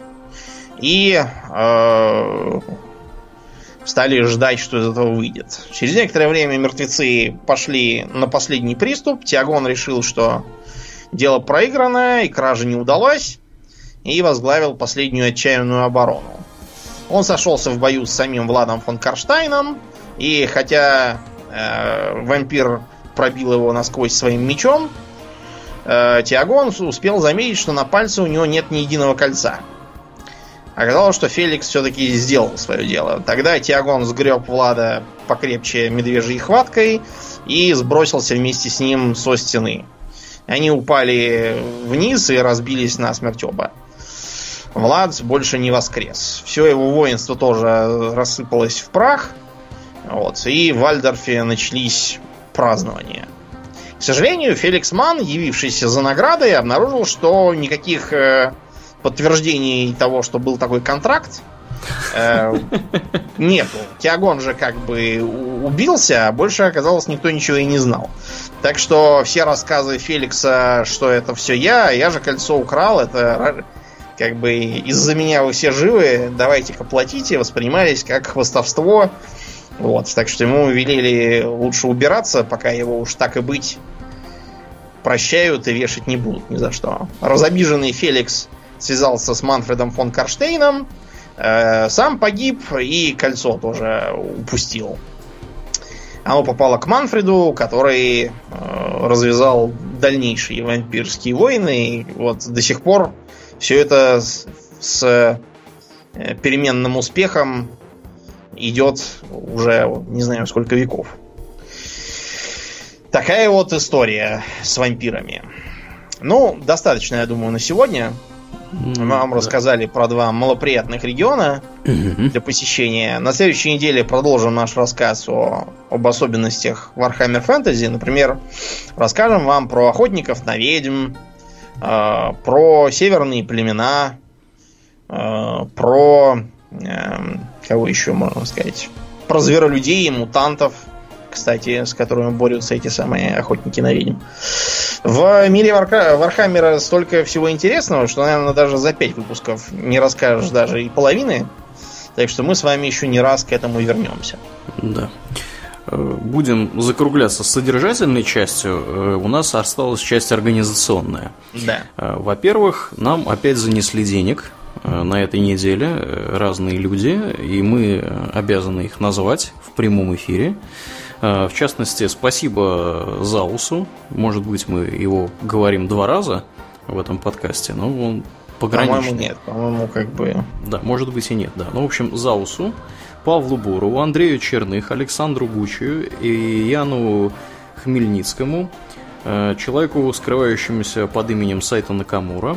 и э, стали ждать, что из этого выйдет. Через некоторое время мертвецы пошли на последний приступ. Тиагон решил, что дело проиграно и кража не удалась, и возглавил последнюю отчаянную оборону. Он сошелся в бою с самим Владом фон Карштайном, и хотя э, вампир пробил его насквозь своим мечом, э, Тиагон успел заметить, что на пальце у него нет ни единого кольца. Оказалось, что Феликс все-таки сделал свое дело. Тогда Тиагон сгреб Влада покрепче медвежьей хваткой и сбросился вместе с ним со стены. Они упали вниз и разбились на смерть оба. Влад больше не воскрес. Все его воинство тоже рассыпалось в прах. Вот, и в Вальдорфе начались празднования. К сожалению, Феликс Ман, явившийся за наградой, обнаружил, что никаких э, подтверждений того, что был такой контракт, э, нету. Тиагон же как бы убился, а больше оказалось никто ничего и не знал. Так что все рассказы Феликса, что это все я, я же кольцо украл, это как бы из-за меня вы все живы, давайте-ка платите, воспринимались как хвостовство Вот, так что ему велели лучше убираться, пока его уж так и быть прощают и вешать не будут ни за что. Разобиженный Феликс связался с Манфредом фон Карштейном, сам погиб и кольцо тоже упустил. Оно попало к Манфреду, который э, развязал дальнейшие вампирские войны. И вот до сих пор все это с, с э, переменным успехом идет уже не знаю сколько веков. Такая вот история с вампирами. Ну, достаточно, я думаю, на сегодня. Мы вам да. рассказали про два малоприятных региона для посещения. На следующей неделе продолжим наш рассказ о, об особенностях Warhammer Fantasy. Например, расскажем вам про охотников на ведьм, э, про северные племена, э, про... Э, кого еще можно сказать? Про зверолюдей и мутантов кстати, с которыми борются эти самые охотники на ведьм. В мире Варка... Warhammer а столько всего интересного, что, наверное, даже за пять выпусков не расскажешь даже и половины. Так что мы с вами еще не раз к этому вернемся. Да. Э, будем закругляться с содержательной частью. Э, у нас осталась часть организационная. Да. Э, во-первых, нам опять занесли денег на этой неделе разные люди, и мы обязаны их назвать в прямом эфире. Э, в частности, спасибо Заусу. Может быть, мы его говорим два раза в этом подкасте, но он пограничный. По-моему, нет. По-моему, как бы... Да, может быть и нет, да. Ну, в общем, Заусу, Павлу Борову, Андрею Черных, Александру Гучию и Яну Хмельницкому, э, человеку, скрывающемуся под именем сайта Накамура,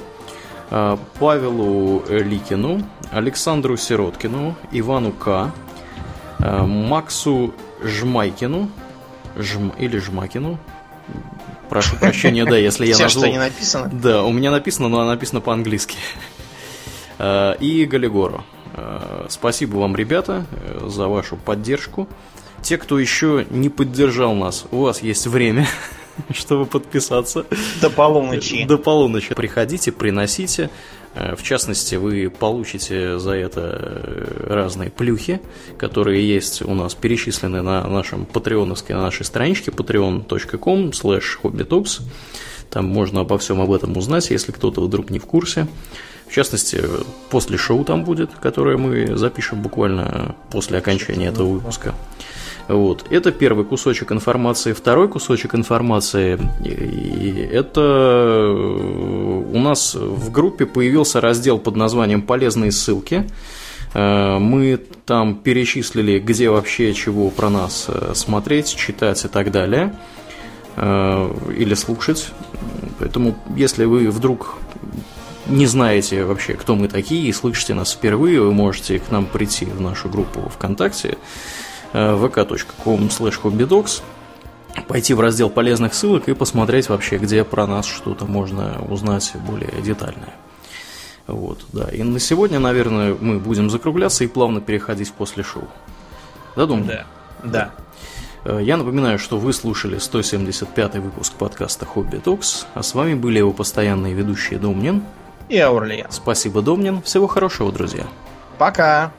э, Павелу Ликину, Александру Сироткину, Ивану К., Максу Жмайкину, Жм... или Жмакину, прошу прощения, да, если я назвал... что не написано? Да, у меня написано, но написано по-английски. Э, и Галигору. Э, спасибо вам, ребята, э, за вашу поддержку. Те, кто еще не поддержал нас, у вас есть время, чтобы подписаться. До полуночи. До полуночи. Приходите, приносите. Э, в частности, вы получите за это э, разные плюхи, которые есть у нас перечислены на нашем патреоновской, на нашей страничке patreon.com slash Там можно обо всем об этом узнать, если кто-то вдруг не в курсе. В частности, после шоу там будет, которое мы запишем буквально после окончания этого выпуска. Вот. Это первый кусочек информации. Второй кусочек информации – это э, у нас в группе появился раздел под названием «Полезные ссылки». Э, мы там перечислили, где вообще чего про нас э, смотреть, читать и так далее. Или слушать. Поэтому, если вы вдруг не знаете вообще, кто мы такие, и слышите нас впервые, вы можете к нам прийти в нашу группу ВКонтакте vk.com slash hobbydogs пойти в раздел полезных ссылок и посмотреть вообще, где про нас что-то можно узнать более детальное. Вот, да. И на сегодня, наверное, мы будем закругляться и плавно переходить после шоу. Да, думаю? Да. Да. Э, я напоминаю, что вы слушали 175 выпуск подкаста Хобби Токс, а с вами были его постоянные ведущие Домнин и Аурлиен. Спасибо, Домнин. Всего хорошего, друзья. Пока.